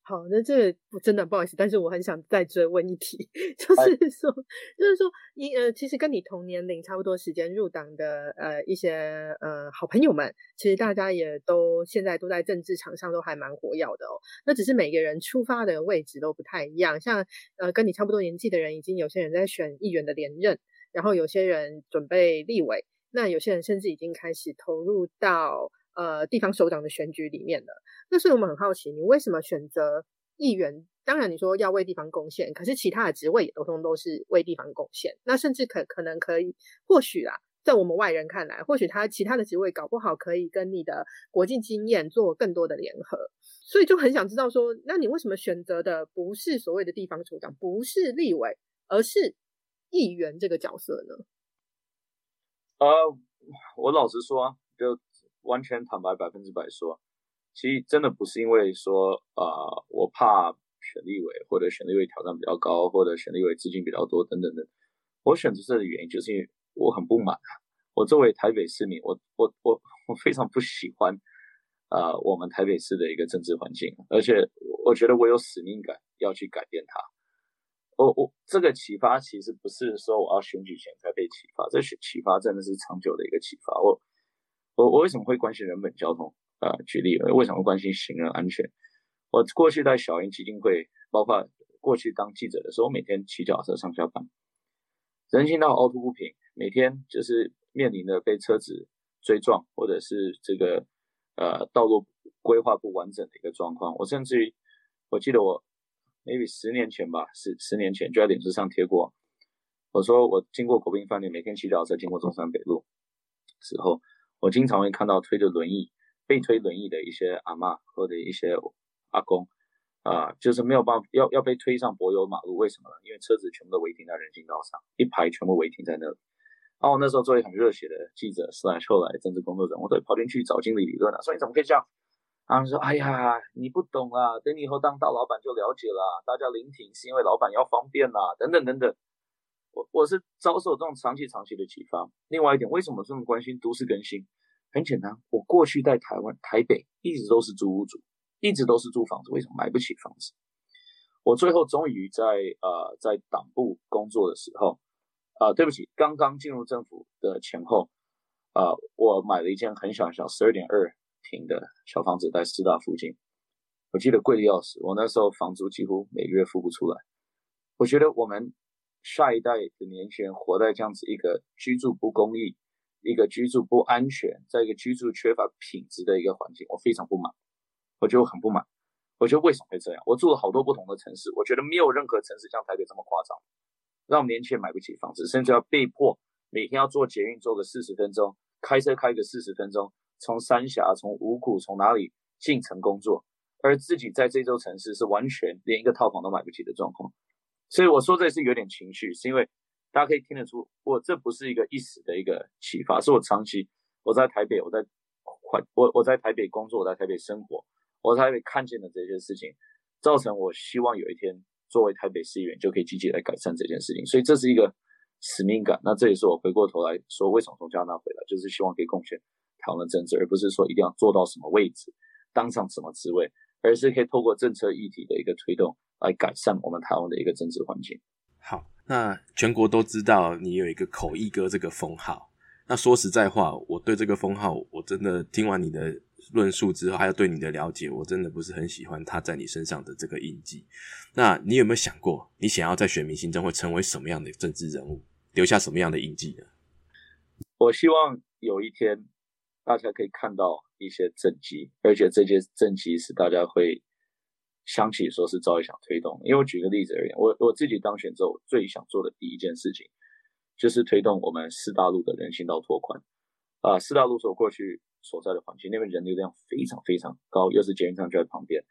好，那这真的不好意思，但是我很想再追问一题，就是说，就是说，你呃，其实跟你同年龄差不多时间入党的呃一些呃好朋友们，其实大家也都现在都在政治场上都还蛮活跃的哦。那只是每个人出发的位置都不太一样，像呃跟你差不多年纪的人，已经有些人在选议员的连任，然后有些人准备立委。那有些人甚至已经开始投入到呃地方首长的选举里面了。那所以我们很好奇，你为什么选择议员？当然你说要为地方贡献，可是其他的职位也都通都是为地方贡献。那甚至可可能可以，或许啊，在我们外人看来，或许他其他的职位搞不好可以跟你的国际经验做更多的联合。所以就很想知道说，那你为什么选择的不是所谓的地方首长，不是立委，而是议员这个角色呢？呃，我老实说，就完全坦白百分之百说，其实真的不是因为说，呃，我怕选立委或者选立委挑战比较高，或者选立委资金比较多等等的。我选择这的原因就是因为我很不满，我作为台北市民，我我我我非常不喜欢啊我们台北市的一个政治环境，而且我觉得我有使命感要去改变它。我我这个启发其实不是说我要选举前才被启发，这启启发真的是长久的一个启发。我我我为什么会关心人本交通啊？举例，为什么关心行人安全？我过去在小英基金会，包括过去当记者的时候，每天骑脚踏车上下班，人行道凹凸不平，每天就是面临着被车子追撞，或者是这个呃道路规划不完整的一个状况。我甚至于，我记得我。Maybe 十年前吧，十十年前就在脸书上贴过。我说我经过国宾饭店，每天骑脚车经过中山北路时候，我经常会看到推着轮椅、被推轮椅的一些阿妈或者一些阿公啊，就是没有办法要要被推上柏油马路。为什么呢？因为车子全部都违停在人行道上，一排全部违停在那里。然后那时候作为很热血的记者，是来后来政治工作者，我都跑进去找经理理论了，说你怎么可以这样？他们说：“哎呀，你不懂啊，等你以后当大老板就了解了。大家临停是因为老板要方便啦，等等等等。”我我是遭受这种长期长期的启发。另外一点，为什么这么关心都市更新？很简单，我过去在台湾台北一直都是租屋主，一直都是租房子，为什么买不起房子？我最后终于在呃在党部工作的时候，啊，对不起，刚刚进入政府的前后，啊，我买了一间很小很小十二点二。平的小房子在师大附近，我记得贵的要死。我那时候房租几乎每个月付不出来。我觉得我们下一代的年轻人活在这样子一个居住不公义、一个居住不安全、在一个居住缺乏品质的一个环境，我非常不满。我觉得我很不满。我觉得为什么会这样？我住了好多不同的城市，我觉得没有任何城市像台北这么夸张，让年轻人买不起房子，甚至要被迫每天要坐捷运坐个四十分钟，开车开个四十分钟。从三峡、从五股、从哪里进城工作，而自己在这座城市是完全连一个套房都买不起的状况。所以我说这是有点情绪，是因为大家可以听得出，我这不是一个一时的一个启发，是我长期我在台北，我在快我我在台北工作，我在台北生活，我在台北看见的这些事情，造成我希望有一天作为台北市议员就可以积极来改善这件事情。所以这是一个使命感。那这也是我回过头来说，为什么从加拿大回来，就是希望可以贡献。台湾的政治，而不是说一定要做到什么位置，当上什么职位，而是可以透过政策议题的一个推动，来改善我们台湾的一个政治环境。好，那全国都知道你有一个口译哥这个封号。那说实在话，我对这个封号，我真的听完你的论述之后，还有对你的了解，我真的不是很喜欢他在你身上的这个印记。那你有没有想过，你想要在选民心中会成为什么样的政治人物，留下什么样的印记呢？我希望有一天。大家可以看到一些政绩，而且这些政绩是大家会想起说是赵一想推动。因为我举个例子而言，我我自己当选之后最想做的第一件事情，就是推动我们四大陆的人行道拓宽。啊，四大陆所过去所在的环境，那边人流量非常非常高，又是捷运站就在旁边。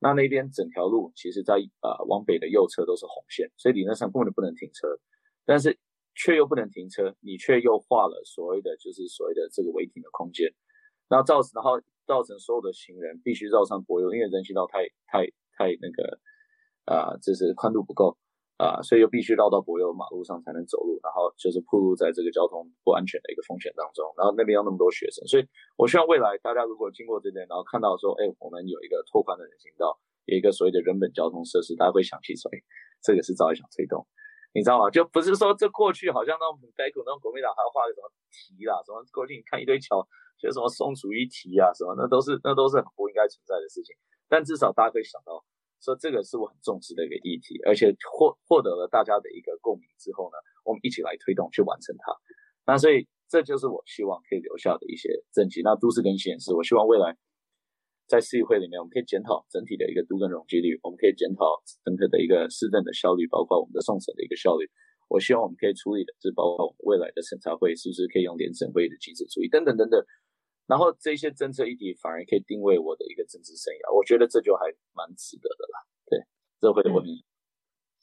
那那边整条路其实在啊往北的右侧都是红线，所以理论上根本就不能停车。但是却又不能停车，你却又画了所谓的就是所谓的这个违停的空间，然后造成然后造成所有的行人必须绕上柏油，因为人行道太太太那个啊，就是宽度不够啊，所以又必须绕到柏油马路上才能走路，然后就是暴露在这个交通不安全的一个风险当中。然后那边有那么多学生，所以我希望未来大家如果经过这边，然后看到说，哎，我们有一个拓宽的人行道，有一个所谓的人本交通设施，大家会想起说，哎，这个是赵一想推动。你知道吗？就不是说这过去好像那种很悲苦那种国民党还要画个什么题啦，什么过去你看一堆桥，就什么宋楚瑜题啊，什么那都是那都是很不应该存在的事情。但至少大家可以想到，说这个是我很重视的一个议题，而且获获得了大家的一个共鸣之后呢，我们一起来推动去完成它。那所以这就是我希望可以留下的一些政绩。那都市更新也是，我希望未来。在市议会里面，我们可以检讨整体的一个都跟容积率，我们可以检讨整个的一个市政的效率，包括我们的送审的一个效率。我希望我们可以处理的是包括我们未来的审查会是不是可以用联审会的机制处理，等等等等。然后这些政策议题反而可以定位我的一个政治生涯，我觉得这就还蛮值得的啦。对，这会的问题。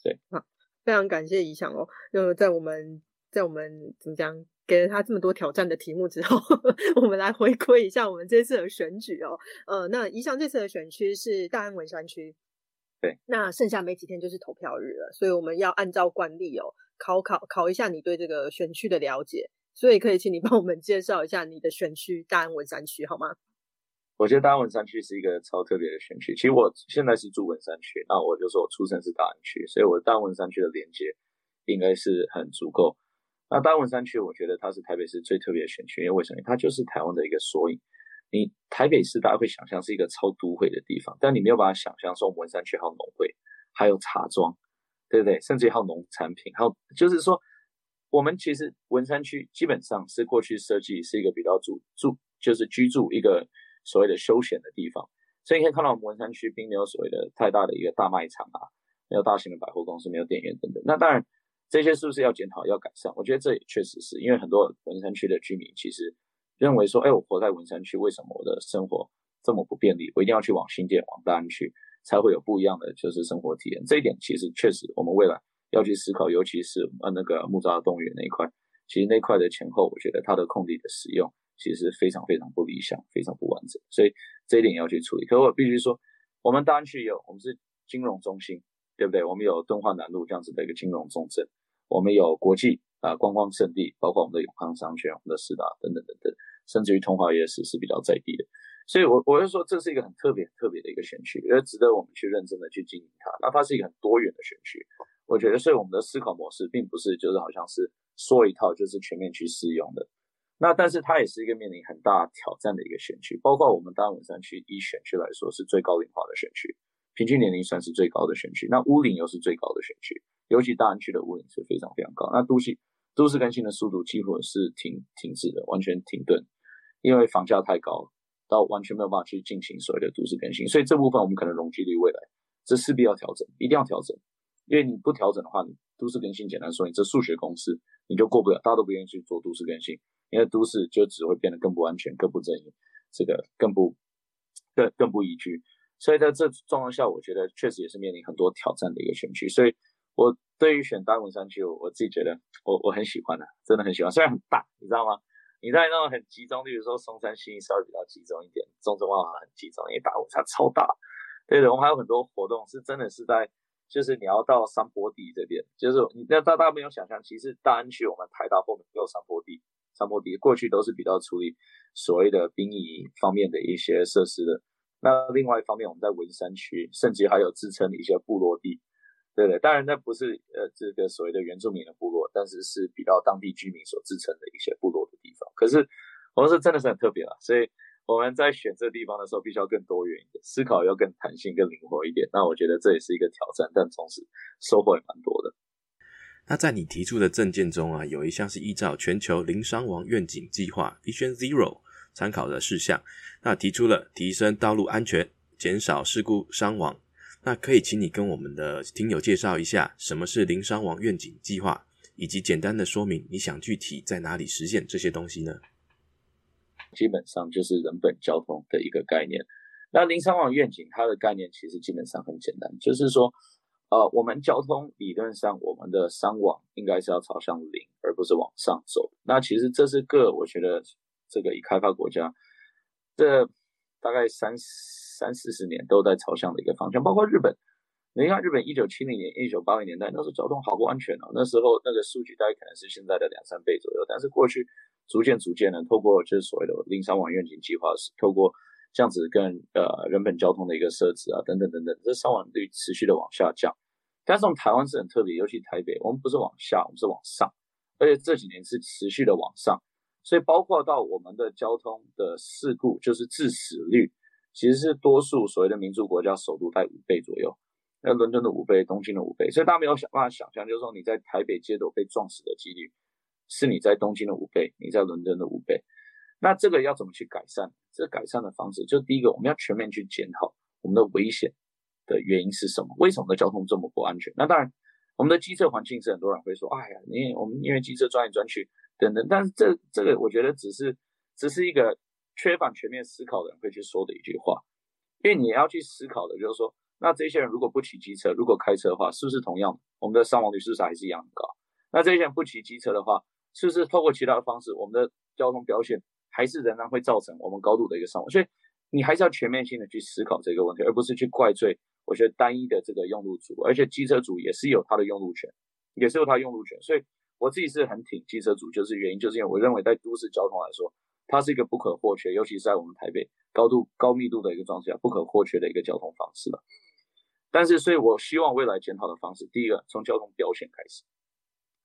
对，好，非常感谢怡翔哦，就在我们在我们怎么讲？给了他这么多挑战的题目之后，我们来回归一下我们这次的选举哦。呃，那一向这次的选区是大安文山区，对。那剩下没几天就是投票日了，所以我们要按照惯例哦，考考考一下你对这个选区的了解。所以可以请你帮我们介绍一下你的选区大安文山区好吗？我觉得大安文山区是一个超特别的选区。其实我现在是住文山区，那我就说我出生是大安区，所以我大安文山区的连接应该是很足够。那大安文山区，我觉得它是台北市最特别的选区，因为为什么？它就是台湾的一个缩影。你台北市大家会想象是一个超都会的地方，但你没有办法想象说文山区还有农会，还有茶庄，对不对？甚至还有农产品，还有就是说，我们其实文山区基本上是过去设计是一个比较住住就是居住一个。所谓的休闲的地方，所以你可以看到我们文山区并没有所谓的太大的一个大卖场啊，没有大型的百货公司，没有电影院等等。那当然，这些是不是要检讨、要改善？我觉得这也确实是因为很多文山区的居民其实认为说，哎，我活在文山区，为什么我的生活这么不便利？我一定要去往新店、往大安区，才会有不一样的就是生活体验。这一点其实确实我们未来要去思考，尤其是呃那个木栅动物园那一块，其实那块的前后，我觉得它的空地的使用。其实非常非常不理想，非常不完整，所以这一点要去处理。可我必须说，我们大安区有，我们是金融中心，对不对？我们有敦化南路这样子的一个金融重镇，我们有国际啊观光胜地，包括我们的永康商圈、我们的四大等等等等，甚至于通化夜市是比较在地的。所以，我我是说，这是一个很特别、特别的一个选区，也值得我们去认真的去经营它。那它是一个很多元的选区，我觉得，所以我们的思考模式并不是就是好像是说一套就是全面去适用的。那但是它也是一个面临很大挑战的一个选区，包括我们大安文山区以选区来说是最高龄化的选区，平均年龄算是最高的选区。那屋龄又是最高的选区，尤其大安区的屋龄是非常非常高。那都市都市更新的速度几乎是停停滞的，完全停顿，因为房价太高，到完全没有办法去进行所谓的都市更新。所以这部分我们可能容积率未来这势必要调整，一定要调整，因为你不调整的话，你都市更新简单说，你这数学公式你就过不了，大家都不愿意去做都市更新。因为都市就只会变得更不安全、更不正义，这个更不、更更不宜居。所以在这状况下，我觉得确实也是面临很多挑战的一个选区。所以，我对于选大文山区，我自己觉得我我很喜欢的，真的很喜欢。虽然很大，你知道吗？你在那种很集中，例如说松山新稍微比较集中一点，中正万华很集中，因为大文山超大。对的，我们还有很多活动是真的是在，就是你要到山坡地这边，就是你那大大家没有想象，其实大安区我们台大后面有山坡地。山坡地过去都是比较处理所谓的殡仪方面的一些设施的。那另外一方面，我们在文山区，甚至还有自称的一些部落地，对对？当然，那不是呃这个所谓的原住民的部落，但是是比较当地居民所自称的一些部落的地方。可是我们是真的是很特别了，所以我们在选这地方的时候，必须要更多元一点，思考要更弹性、更灵活一点。那我觉得这也是一个挑战，但同时收获也蛮多的。那在你提出的证件中啊，有一项是依照全球零伤亡愿景计划 （Vision Zero） 参考的事项，那提出了提升道路安全、减少事故伤亡。那可以请你跟我们的听友介绍一下，什么是零伤亡愿景计划，以及简单的说明你想具体在哪里实现这些东西呢？基本上就是人本交通的一个概念。那零伤亡愿景它的概念其实基本上很简单，就是说。呃，我们交通理论上，我们的伤亡应该是要朝向零，而不是往上走。那其实这是个，我觉得这个已开发国家，这大概三三四十年都在朝向的一个方向。包括日本，你看日本一九七零年、一九八零年代，那时候交通好不安全哦。那时候那个数据大概可能是现在的两三倍左右。但是过去逐渐逐渐的，透过就是所谓的零伤亡愿景计划，是透过。这样子跟呃人本交通的一个设置啊，等等等等，这伤亡率持续的往下降。但是我们台湾是很特别，尤其台北，我们不是往下，我们是往上，而且这几年是持续的往上。所以包括到我们的交通的事故，就是致死率，其实是多数所谓的民主国家首都在五倍左右，那伦敦的五倍，东京的五倍。所以大家没有想办法想象，就是说你在台北街头被撞死的几率，是你在东京的五倍，你在伦敦的五倍。那这个要怎么去改善？这改善的方式，就第一个，我们要全面去检讨我们的危险的原因是什么？为什么的交通这么不安全？那当然，我们的机车环境是很多人会说，哎呀，你我们因为机车转来转去等等。但是这这个，我觉得只是只是一个缺乏全面思考的人会去说的一句话。因为你要去思考的就是说，那这些人如果不骑机车，如果开车的话，是不是同样我们的伤亡率是不是还是一样高？那这些人不骑机车的话，是不是透过其他的方式，我们的交通表现？还是仍然会造成我们高度的一个伤亡，所以你还是要全面性的去思考这个问题，而不是去怪罪。我觉得单一的这个用路组，而且机车组也是有他的用路权，也是有他用路权。所以我自己是很挺机车族，就是原因就是因为我认为在都市交通来说，它是一个不可或缺，尤其是在我们台北高度高密度的一个状态下不可或缺的一个交通方式了。但是，所以我希望未来检讨的方式，第一个从交通表现开始，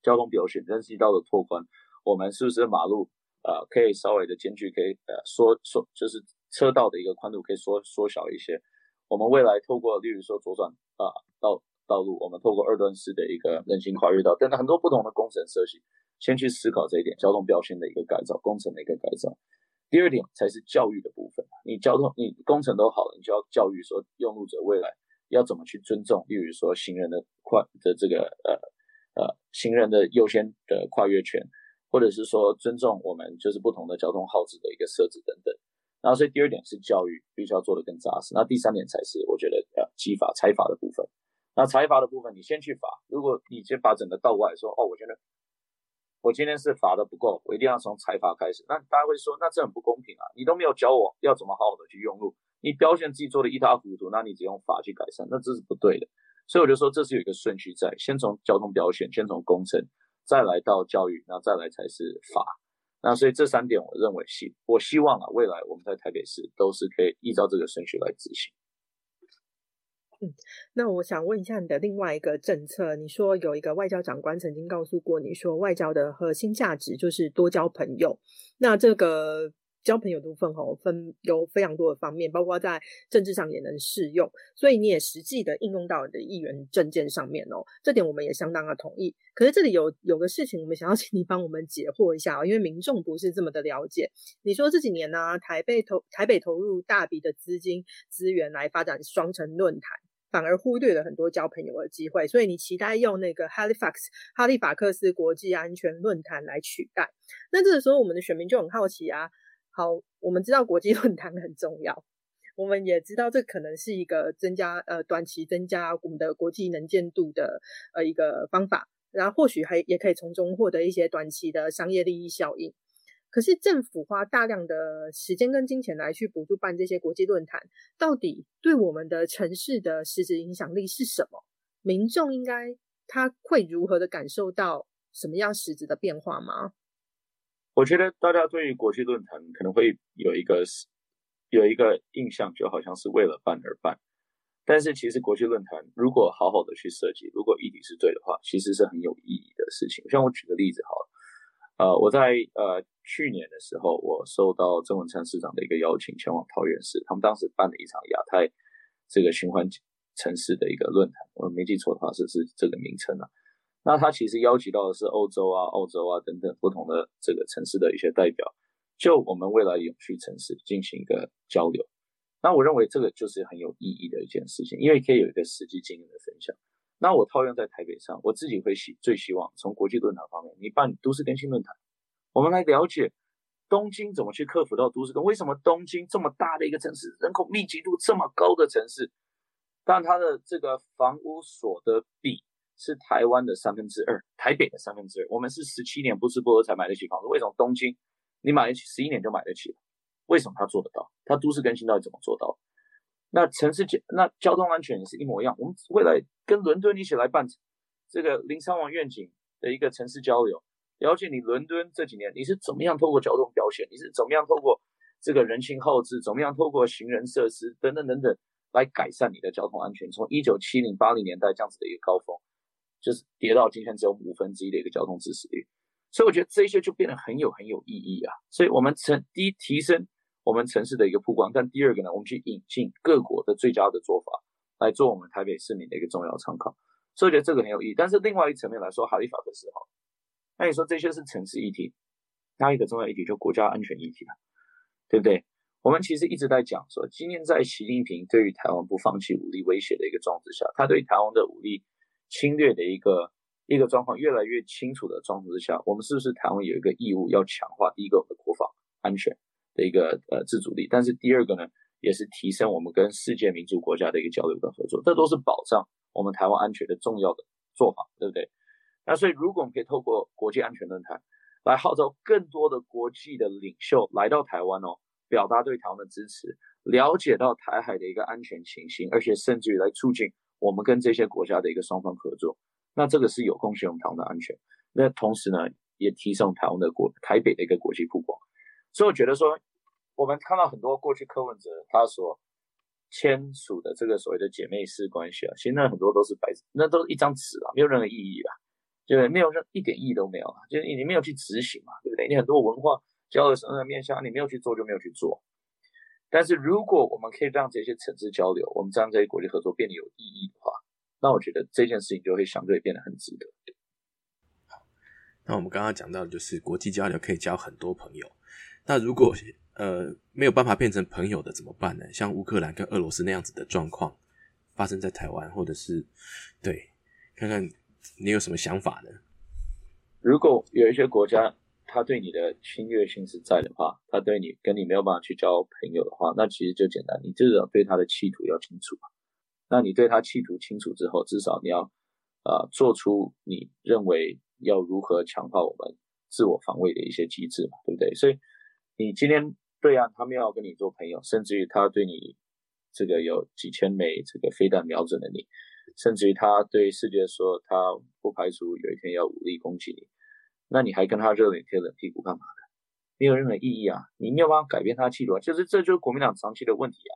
交通表现，人行道的拓宽，我们是不是马路呃可以稍微的间距可以呃缩缩，就是车道的一个宽度可以缩缩小一些。我们未来透过，例如说左转啊到道路，我们透过二段式的一个人行跨越道等等很多不同的工程设计，先去思考这一点交通标线的一个改造，工程的一个改造。第二点才是教育的部分，你交通你工程都好了，你就要教育说用路者未来。要怎么去尊重？例如说行人的跨的这个呃呃行人的优先的跨越权，或者是说尊重我们就是不同的交通号志的一个设置等等。然后所以第二点是教育，必须要做的更扎实。那第三点才是我觉得呃技法裁罚的部分。那财阀的部分，你先去罚。如果你先把整个倒过来说，哦，我觉得我今天是罚的不够，我一定要从财阀开始。那大家会说，那这很不公平啊！你都没有教我要怎么好好的去用路。你表现自己做的一塌糊涂，那你只用法去改善，那这是不对的。所以我就说，这是有一个顺序在，先从交通表现，先从工程，再来到教育，那再来才是法。那所以这三点，我认为希我希望啊，未来我们在台北市都是可以依照这个顺序来执行。嗯，那我想问一下你的另外一个政策，你说有一个外交长官曾经告诉过你说，外交的核心价值就是多交朋友。那这个。交朋友的部分哈，分有非常多的方面，包括在政治上也能适用，所以你也实际的应用到你的议员政见上面哦，这点我们也相当的同意。可是这里有有个事情，我们想要 请你帮我们解惑一下哦，因为民众不是这么的了解。你说这几年呢，台北投台北投入大笔的资金资源来发展双城论坛，反而忽略了很多交朋友的机会，所以你期待用那个 Halifax 哈利法克斯国际安全论坛来取代。那这个时候，我们的选民就很好奇啊。好，我们知道国际 论坛很重要，我们也知道这可能是一个增加呃短期增加我们的国际能见度的呃一个方法，然后或许还也可以从中获得一些短期的商业利益效应。可是政府花大量的时间跟金钱来去补助办这些国际论坛，到底对我们的城市的实质影响力是什么？民众应该他会如何的感受到什么样实质的变化吗？我觉得大家对于国际论坛可能会有一个有一个印象，就好像是为了办而办。但是其实国际论坛如果好好的去设计，如果议题是对的话，其实是很有意义的事情。像我举个例子好了，呃，我在呃去年的时候，我受到郑文灿市长的一个邀请，前往桃园市，他们当时办了一场亚太这个循环城市的一个论坛，我没记错的话是是这个名称啊。那他其实邀请到的是欧洲啊、澳洲啊等等不同的这个城市的一些代表，就我们未来永续城市进行一个交流。那我认为这个就是很有意义的一件事情，因为可以有一个实际经验的分享。那我套用在台北上，我自己会希最希望从国际论坛方面，你办都市更新论坛，我们来了解东京怎么去克服到都市更，为什么东京这么大的一个城市，人口密集度这么高的城市，但它的这个房屋所得比。是台湾的三分之二，台北的三分之二。我们是十七年不吃不喝才买得起房子，为什么东京你买得起，十一年就买得起了？为什么他做得到？他都市更新到底怎么做到？那城市交那交通安全也是一模一样。我们未来跟伦敦一起来办这个零伤亡愿景的一个城市交流，了解你伦敦这几年你是怎么样透过交通表现，你是怎么样透过这个人行号志，怎么样透过行人设施等等等等来改善你的交通安全。从一九七零八零年代这样子的一个高峰。就是跌到今天只有五分之一的一个交通致死率，所以我觉得这些就变得很有很有意义啊。所以我们成第一提升我们城市的一个曝光，但第二个呢，我们去引进各国的最佳的做法来做我们台北市民的一个重要参考。所以我觉得这个很有意义。但是另外一层面来说，哈利法克斯哈，那你说这些是城市议题，那一个重要议题就国家安全议题了，对不对？我们其实一直在讲说，今天在习近平对于台湾不放弃武力威胁的一个状态下，他对台湾的武力。侵略的一个一个状况越来越清楚的状况之下，我们是不是台湾有一个义务要强化第一个我们的国防安全的一个呃自主力？但是第二个呢，也是提升我们跟世界民主国家的一个交流跟合作，这都是保障我们台湾安全的重要的做法，对不对？那所以如果我们可以透过国际安全论坛来号召更多的国际的领袖来到台湾哦，表达对台湾的支持，了解到台海的一个安全情形，而且甚至于来促进。我们跟这些国家的一个双方合作，那这个是有贡献我们台湾的安全。那同时呢，也提升台湾的国台北的一个国际曝光。所以我觉得说，我们看到很多过去柯文哲他所签署的这个所谓的姐妹式关系啊，其实那很多都是白纸，那都是一张纸啊，没有任何意义啊，就是没有任一点意义都没有啊，就是你没有去执行嘛，对不对？你很多文化交流什么面向，你没有去做就没有去做。但是如果我们可以让这些层次交流，我们让这些国际合作变得有意义的话，那我觉得这件事情就会相对变得很值得。好，那我们刚刚讲到的就是国际交流可以交很多朋友。那如果呃没有办法变成朋友的怎么办呢？像乌克兰跟俄罗斯那样子的状况发生在台湾，或者是对，看看你有什么想法呢？如果有一些国家。他对你的侵略性是在的话，他对你跟你没有办法去交朋友的话，那其实就简单，你至少对他的企图要清楚那你对他企图清楚之后，至少你要呃做出你认为要如何强化我们自我防卫的一些机制嘛，对不对？所以你今天对岸他们要跟你做朋友，甚至于他对你这个有几千枚这个飞弹瞄准了你，甚至于他对世界说他不排除有一天要武力攻击你。那你还跟他热脸贴冷屁股干嘛呢？没有任何意义啊！你没有办法改变他的气度啊！就是这就是国民党长期的问题啊！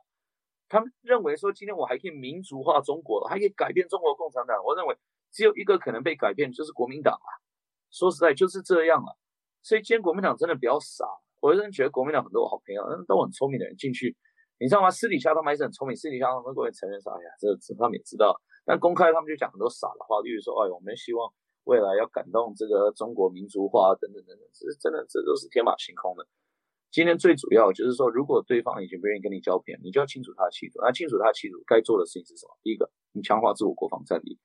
他们认为说今天我还可以民族化中国，还可以改变中国共产党。我认为只有一个可能被改变，就是国民党啊！说实在就是这样啊！所以今天国民党真的比较傻。我真觉得国民党很多好朋友，嗯都很聪明的人进去，你知道吗？私底下他们还是很聪明，私底下他们会承认说：“哎呀，这这他们也知道。”但公开他们就讲很多傻的话，例如说：“哎，我们希望。”未来要感动这个中国民族化等等等等，这真的，这都是天马行空的。今天最主要就是说，如果对方已经不愿意跟你交朋友，你就要清楚他的企图。那清楚他的企图，该做的事情是什么？第一个，你强化自我国防战力。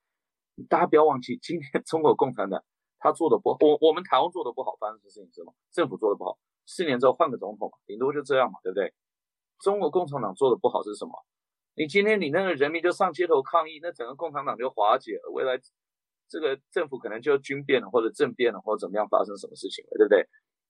大家不要忘记，今天中国共产党他做的不，我我们台湾做的不好，发生的事情是什么？政府做的不好，四年之后换个总统，顶多就这样嘛，对不对？中国共产党做的不好是什么？你今天你那个人民就上街头抗议，那整个共产党就瓦解了。未来。这个政府可能就军变了，或者政变了，或者怎么样发生什么事情了，对不对？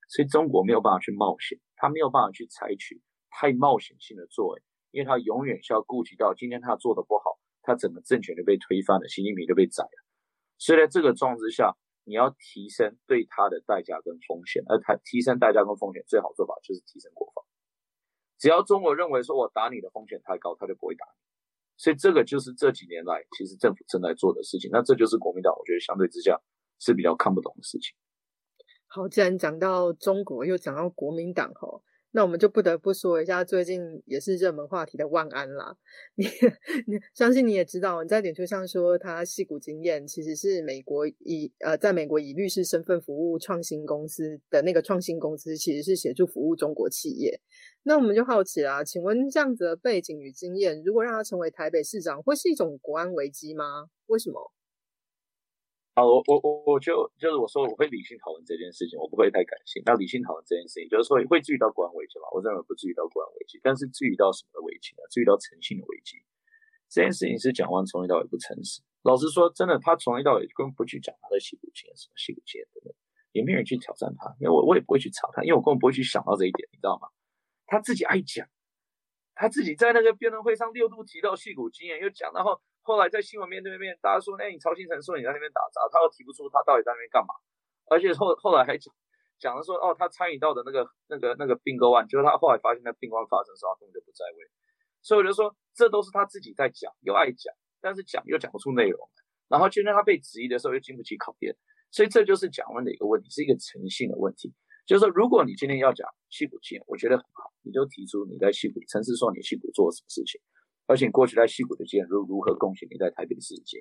所以中国没有办法去冒险，他没有办法去采取太冒险性的作为，因为他永远是要顾及到今天他做的不好，他整个政权就被推翻了，习近平就被宰了。所以在这个状况之下，你要提升对他的代价跟风险，而他提升代价跟风险最好做法就是提升国防。只要中国认为说我打你的风险太高，他就不会打你。所以这个就是这几年来，其实政府正在做的事情。那这就是国民党，我觉得相对之下是比较看不懂的事情。好，既然讲到中国，又讲到国民党，吼。那我们就不得不说一下最近也是热门话题的万安啦。你你相信你也知道，你在脸书上说他戏骨经验其实是美国以呃在美国以律师身份服务创新公司的那个创新公司，其实是协助服务中国企业。那我们就好奇啦，请问这样子的背景与经验，如果让他成为台北市长，会是一种国安危机吗？为什么？啊，我我我我就就是我说我会理性讨论这件事情，我不会太感性。那理性讨论这件事情，就是说会至于到国安危机吗？我认为不至于到国安危机，但是至于到什么的危机呢？至于到诚信的危机，这件事情是蒋万从一到尾不诚实。老实说，真的，他从一到尾根本不去讲他的戏骨经验什么戏骨经验等等，也没有人去挑战他，因为我我也不会去查他，因为我根本不会去想到这一点，你知道吗？他自己爱讲，他自己在那个辩论会上六度提到戏骨经验，又讲，然后。后来在新闻面对面，大家说，哎，你曹新成说你在那边打杂，他又提不出他到底在那边干嘛，而且后后来还讲讲了说，哦，他参与到的那个那个那个并购案，就是他后来发现那并购案发生时候，他根本就不在位，所以我就说，这都是他自己在讲，又爱讲，但是讲又讲不出内容，然后今天他被质疑的时候又经不起考验，所以这就是讲完的一个问题，是一个诚信的问题，就是说，如果你今天要讲戏骨经，我觉得很好，你就提出你在戏骨，诚实说你戏骨做了什么事情。而且过去在西谷的经验如如何贡献你在台北的事情，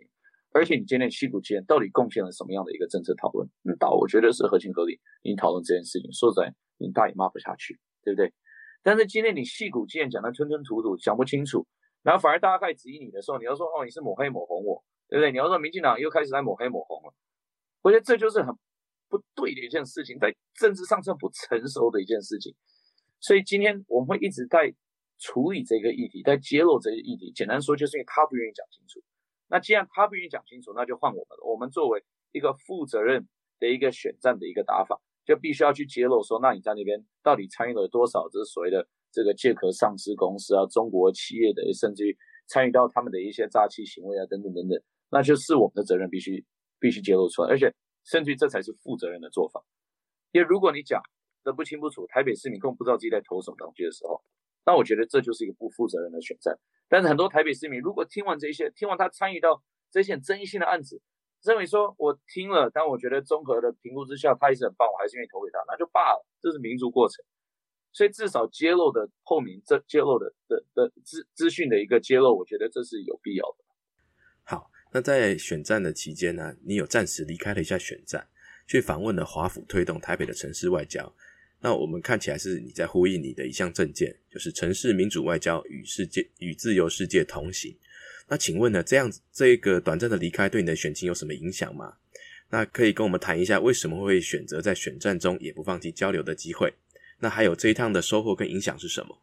而且你今天西谷经验到底贡献了什么样的一个政策讨论？嗯，倒我觉得是合情合理。你讨论这件事情，说实在，你大也骂不下去，对不对？但是今天你戏骨经验讲的吞吞吐吐，讲不清楚，然后反而大家开始质疑你的时候，你要说哦，你是抹黑抹红我，对不对？你要说民进党又开始在抹黑抹红了，我觉得这就是很不对的一件事情，在政治上是不成熟的一件事情。所以今天我们会一直在。处理这个议题，在揭露这个议题，简单说就是因为他不愿意讲清楚。那既然他不愿意讲清楚，那就换我们了。我们作为一个负责任的一个选战的一个打法，就必须要去揭露说，那你在那边到底参与了多少？这是所谓的这个借壳上市公司啊，中国企业的，甚至于参与到他们的一些诈欺行为啊，等等等等，那就是我们的责任，必须必须揭露出来。而且甚至于这才是负责任的做法。因为如果你讲的不清不楚，台北市民根本不知道自己在投什么东西的时候，那我觉得这就是一个不负责任的选战。但是很多台北市民如果听完这些，听完他参与到这些争议性的案子，认为说我听了，但我觉得综合的评估之下，他也是很棒，我还是愿意投给他，那就罢了。这是民主过程。所以至少揭露的透明，这揭露的的的资资讯的一个揭露，我觉得这是有必要的。好，那在选战的期间呢，你有暂时离开了一下选战，去访问了华府推动台北的城市外交。那我们看起来是你在呼应你的一项政见，就是城市民主外交与世界与自由世界同行。那请问呢，这样子这个短暂的离开对你的选情有什么影响吗？那可以跟我们谈一下，为什么会选择在选战中也不放弃交流的机会？那还有这一趟的收获跟影响是什么？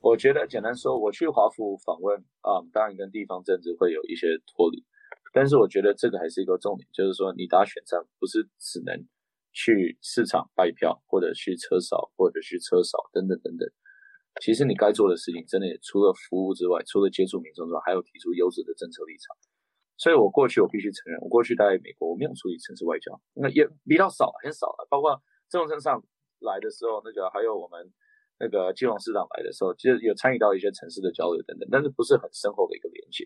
我觉得简单说，我去华府访问啊，当然跟地方政治会有一些脱离，但是我觉得这个还是一个重点，就是说你打选战不是只能去市场卖票，或者去车扫，或者去车扫等等等等。其实你该做的事情，真的也除了服务之外，除了接触民众之外，还有提出优质的政策立场。所以我过去我必须承认，我过去在美国我没有处理城市外交，那也比较少，很少了，包括这种身上。来的时候，那个还有我们那个金融市长来的时候，其实有参与到一些城市的交流等等，但是不是很深厚的一个连接。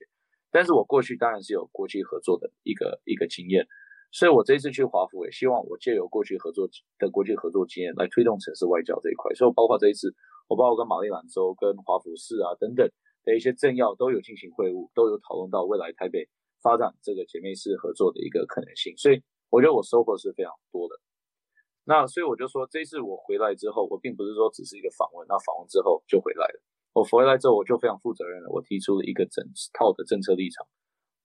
但是我过去当然是有国际合作的一个一个经验，所以我这一次去华府也希望我借由过去合作的国际合作经验来推动城市外交这一块。所以包括这一次，我包括跟马里兰州、跟华府市啊等等的一些政要都有进行会晤，都有讨论到未来台北发展这个姐妹市合作的一个可能性。所以我觉得我收获是非常多的。那所以我就说，这次我回来之后，我并不是说只是一个访问，那访问之后就回来了。我回来之后，我就非常负责任了，我提出了一个整套的政策立场，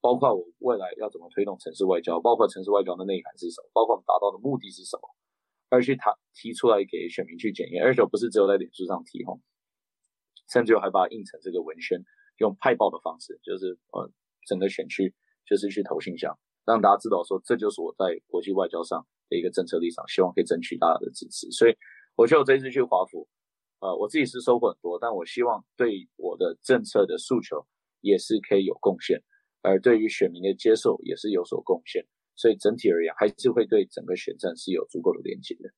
包括我未来要怎么推动城市外交，包括城市外交的内涵是什么，包括我们达到的目的是什么，而去谈提出来给选民去检验，而且不是只有在脸书上提哦，甚至我还把它印成这个文宣，用派报的方式，就是呃整个选区就是去投信箱，让大家知道说这就是我在国际外交上。的一个政策立场，希望可以争取大家的支持。所以，我觉得我这次去华府，呃，我自己是收获很多，但我希望对我的政策的诉求也是可以有贡献，而对于选民的接受也是有所贡献。所以整体而言，还是会对整个选战是有足够的连接的。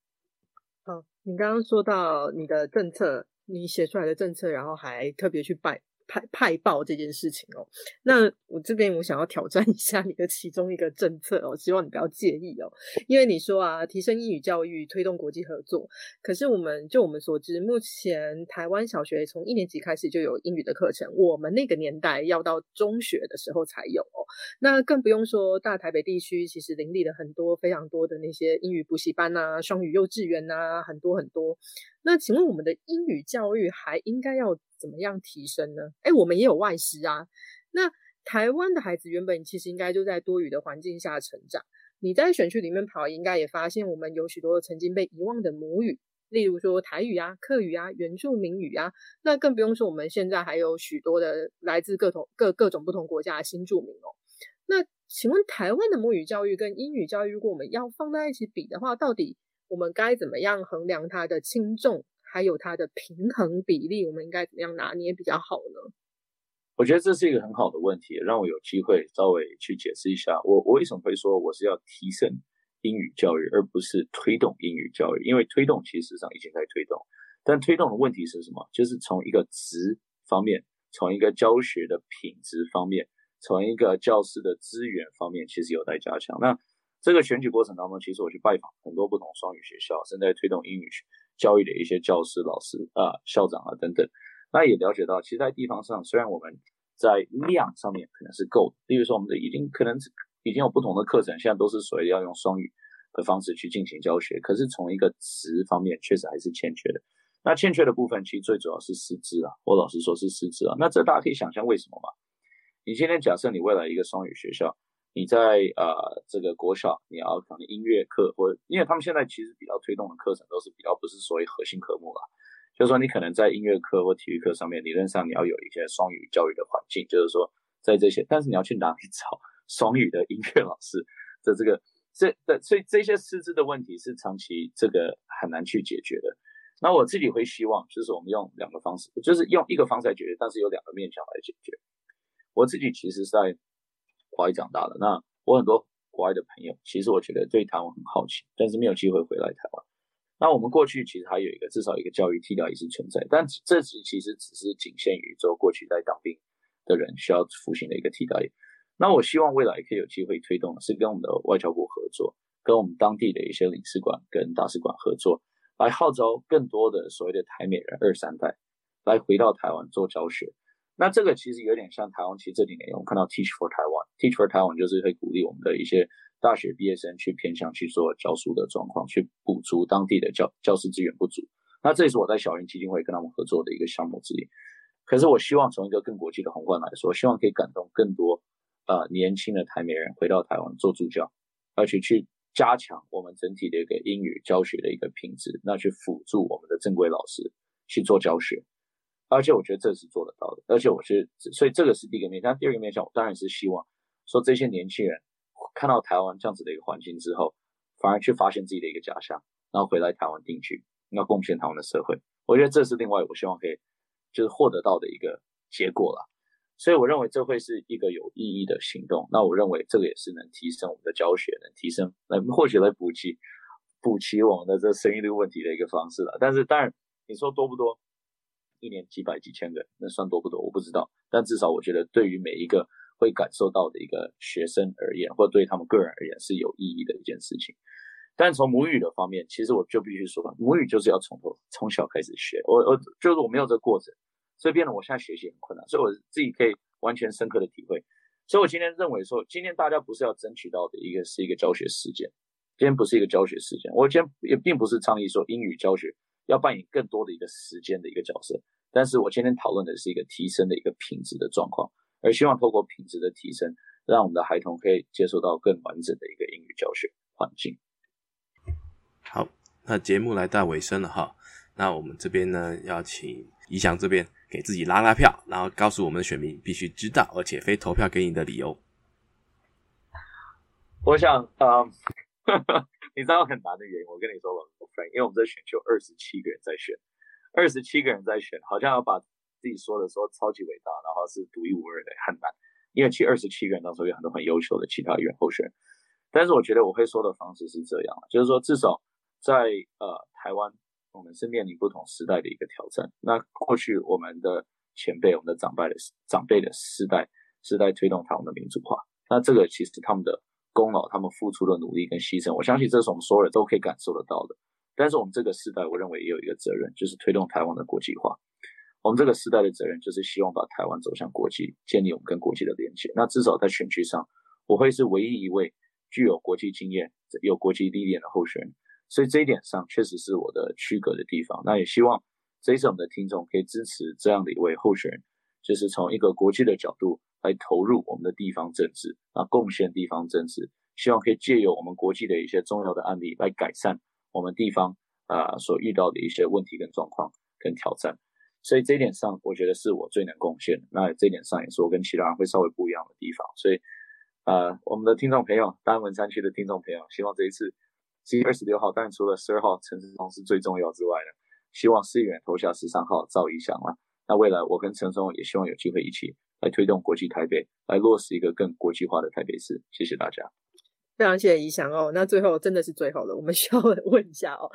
好，你刚刚说到你的政策，你写出来的政策，然后还特别去拜。派派报这件事情哦，那我这边我想要挑战一下你的其中一个政策哦，希望你不要介意哦，因为你说啊，提升英语教育，推动国际合作，可是我们就我们所知，目前台湾小学从一年级开始就有英语的课程，我们那个年代要到中学的时候才有哦，那更不用说大台北地区，其实林立了很多非常多的那些英语补习班呐，双语幼稚园呐，很多很多。那请问我们的英语教育还应该要？怎么样提升呢？哎，我们也有外师啊。那台湾的孩子原本其实应该就在多语的环境下成长。你在选区里面跑，应该也发现我们有许多曾经被遗忘的母语，例如说台语啊、客语啊、原住民语啊。那更不用说我们现在还有许多的来自各同各各种不同国家的新住民哦。那请问台湾的母语教育跟英语教育，如果我们要放在一起比的话，到底我们该怎么样衡量它的轻重？还有它的平衡比例，我们应该怎么样拿捏比较好呢？我觉得这是一个很好的问题，让我有机会稍微去解释一下，我我为什么会说我是要提升英语教育，而不是推动英语教育？因为推动其实上已经在推动，但推动的问题是什么？就是从一个值方面，从一个教学的品质方面，从一个教师的资源方面，其实有待加强。那这个选举过程当中，其实我去拜访很多不同双语学校，正在推动英语学。教育的一些教师、老师啊、校长啊等等，那也了解到，其实，在地方上，虽然我们在量上面可能是够的，例如说，我们的已经可能已经有不同的课程，现在都是所谓要用双语的方式去进行教学，可是从一个词方面，确实还是欠缺的。那欠缺的部分，其实最主要是师资啊，我老实说是师资啊。那这大家可以想象为什么吗？你今天假设你未来一个双语学校。你在呃这个国小，你要可能音乐课，或者因为他们现在其实比较推动的课程都是比较不是所谓核心科目了，就是说你可能在音乐课或体育课上面，理论上你要有一些双语教育的环境，就是说在这些，但是你要去哪里找 双语的音乐老师的这个这的，所以这些师资的问题是长期这个很难去解决的。那我自己会希望，就是我们用两个方式，就是用一个方式来解决，但是有两个面向来解决。我自己其实在。华裔长大的那我很多国外的朋友，其实我觉得对台湾很好奇，但是没有机会回来台湾。那我们过去其实还有一个至少一个教育替代也是存在，但这只其实只是仅限于说过去在当兵的人需要服刑的一个替代。那我希望未来可以有机会推动，是跟我们的外交部合作，跟我们当地的一些领事馆跟大使馆合作，来号召更多的所谓的台美人二三代来回到台湾做教学。那这个其实有点像台湾，其实这几年我们看到 Teach for Taiwan，Teach for Taiwan 就是会鼓励我们的一些大学毕业生去偏向去做教书的状况，去补足当地的教教师资源不足。那这也是我在小英基金会跟他们合作的一个项目之一。可是我希望从一个更国际的宏观来说，希望可以感动更多呃年轻的台美人回到台湾做助教，而且去加强我们整体的一个英语教学的一个品质，那去辅助我们的正规老师去做教学。而且我觉得这是做得到的，而且我觉得，所以这个是第一个面向。第二个面向，我当然是希望说这些年轻人看到台湾这样子的一个环境之后，反而去发现自己的一个家乡，然后回来台湾定居，要贡献台湾的社会。我觉得这是另外我希望可以就是获得到的一个结果了。所以我认为这会是一个有意义的行动。那我认为这个也是能提升我们的教学，能提升来或许来补齐补齐我们的这生育率问题的一个方式了。但是当然你说多不多？一年几百几千个，那算多不多？我不知道。但至少我觉得，对于每一个会感受到的一个学生而言，或对他们个人而言，是有意义的一件事情。但从母语的方面，其实我就必须说，母语就是要从头从小开始学。我我就是我没有这个过程，所以变得我现在学习很困难。所以我自己可以完全深刻的体会。所以我今天认为说，今天大家不是要争取到的一个是一个教学时间，今天不是一个教学时间。我今天也并不是倡议说英语教学。要扮演更多的一个时间的一个角色，但是我今天讨论的是一个提升的一个品质的状况，而希望透过品质的提升，让我们的孩童可以接受到更完整的一个英语教学环境。好，那节目来到尾声了哈，那我们这边呢要请怡翔这边给自己拉拉票，然后告诉我们的选民必须知道而且非投票给你的理由。我想啊。你知道很难的原因，我跟你说吧，friend，因为我们这选秀二十七个人在选，二十七个人在选，好像要把自己说的说超级伟大，然后是独一无二的，很难。因为其实二十七个人当中有很多很优秀的其他议员候选，但是我觉得我会说的方式是这样，就是说至少在呃台湾，我们是面临不同时代的一个挑战。那过去我们的前辈，我们的长辈的长辈的世代是在推动台湾的民主化，那这个其实他们的。功劳，他们付出的努力跟牺牲，我相信这是我们所有人都可以感受得到的。但是我们这个时代，我认为也有一个责任，就是推动台湾的国际化。我们这个时代的责任，就是希望把台湾走向国际，建立我们跟国际的连接。那至少在选区上，我会是唯一一位具有国际经验、有国际历练的候选人。所以这一点上，确实是我的区隔的地方。那也希望这一次我们的听众可以支持这样的一位候选人，就是从一个国际的角度。来投入我们的地方政治，啊，贡献地方政治，希望可以借由我们国际的一些重要的案例来改善我们地方啊所遇到的一些问题跟状况跟挑战。所以这一点上，我觉得是我最能贡献。那这一点上也是我跟其他人会稍微不一样的地方。所以，呃，我们的听众朋友，大文山区的听众朋友，希望这一次十一月二十六号，当然除了十二号陈世忠是最重要之外呢，希望四远投下十三号赵一翔了。那未来我跟陈松也希望有机会一起。来推动国际台北，来落实一个更国际化的台北市。谢谢大家，非常谢谢怡翔哦。那最后真的是最后了，我们 需要问一下哦。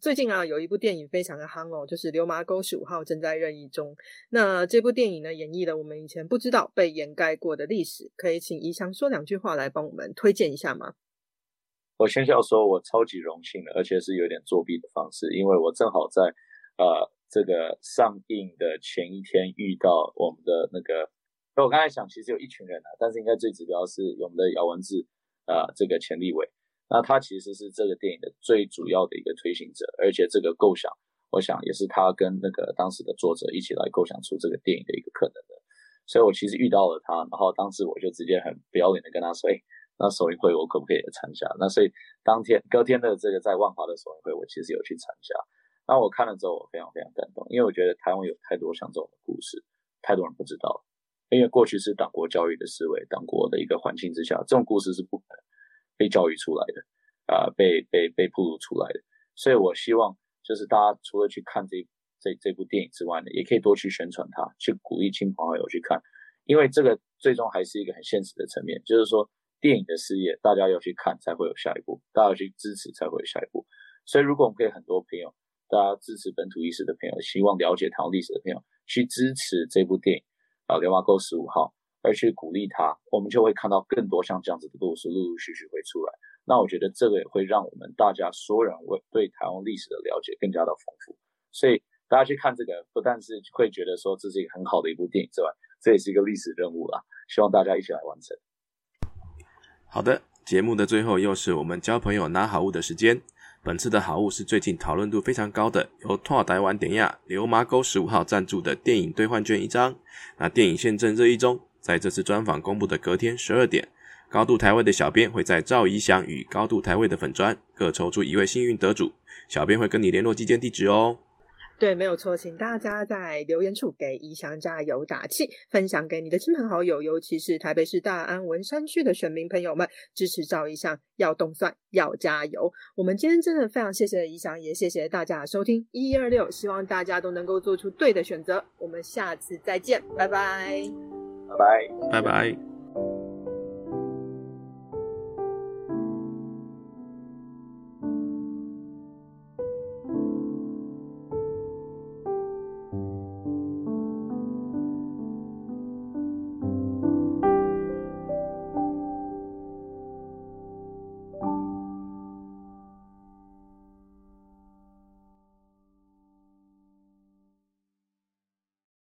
最近啊，有一部电影非常的夯哦，就是《流麻沟十五号》正在任意中。那这部电影呢，演绎了我们以前不知道被掩盖过的历史。可以请怡翔说两句话来帮我们推荐一下吗？我先要说，我超级荣幸的，而且是有点作弊的方式，因为我正好在呃这个上映的前一天遇到我们的那个。那我刚才想，其实有一群人啊，但是应该最指标是我们的姚文志啊，这个钱立伟。那他其实是这个电影的最主要的一个推行者，而且这个构想，我想也是他跟那个当时的作者一起来构想出这个电影的一个可能的。所以我其实遇到了他，然后当时我就直接很不要脸的跟他说：“哎，那首映会我可不可以参加？”那所以当天隔天的这个在万华的首映会，我其实有去参加。那我看了之后，我非常非常感动，因为我觉得台湾有太多像这种故事，太多人不知道。因为过去是党国教育的思维，党国的一个环境之下，这种故事是不可能被教育出来的，啊，被被被铺露出来的。所以我希望，就是大家除了去看这这这部电影之外呢，也可以多去宣传它，去鼓励亲朋好友去看。因为这个最终还是一个很现实的层面，就是说，电影的事业，大家要去看才会有下一步，大家要去支持才会有下一步。所以，如果我们可以很多朋友，大家支持本土意识的朋友，希望了解台湾历史的朋友，去支持这部电影啊《流麻沟十五号》，而去鼓励他，我们就会看到更多像这样子的故事陆陆续续会出来。那我觉得这个也会让我们大家所有人为对台湾历史的了解更加的丰富。所以大家去看这个，不但是会觉得说这是一个很好的一部电影之外，这也是一个历史任务啦。希望大家一起来完成。好的，节目的最后又是我们交朋友拿好物的时间。本次的好物是最近讨论度非常高的，由拓台湾典亚流麻沟十五号赞助的电影兑换券一张。那电影现正热议中，在这次专访公布的隔天十二点，高度台位的小编会在赵怡翔与高度台位的粉砖各抽出一位幸运得主，小编会跟你联络寄件地址哦。对，没有错，请大家在留言处给宜祥加油打气，分享给你的亲朋好友，尤其是台北市大安文山区的选民朋友们，支持赵宜祥，要动算，要加油。我们今天真的非常谢谢宜祥，也谢谢大家的收听一二六，希望大家都能够做出对的选择。我们下次再见，拜拜，拜拜，拜拜。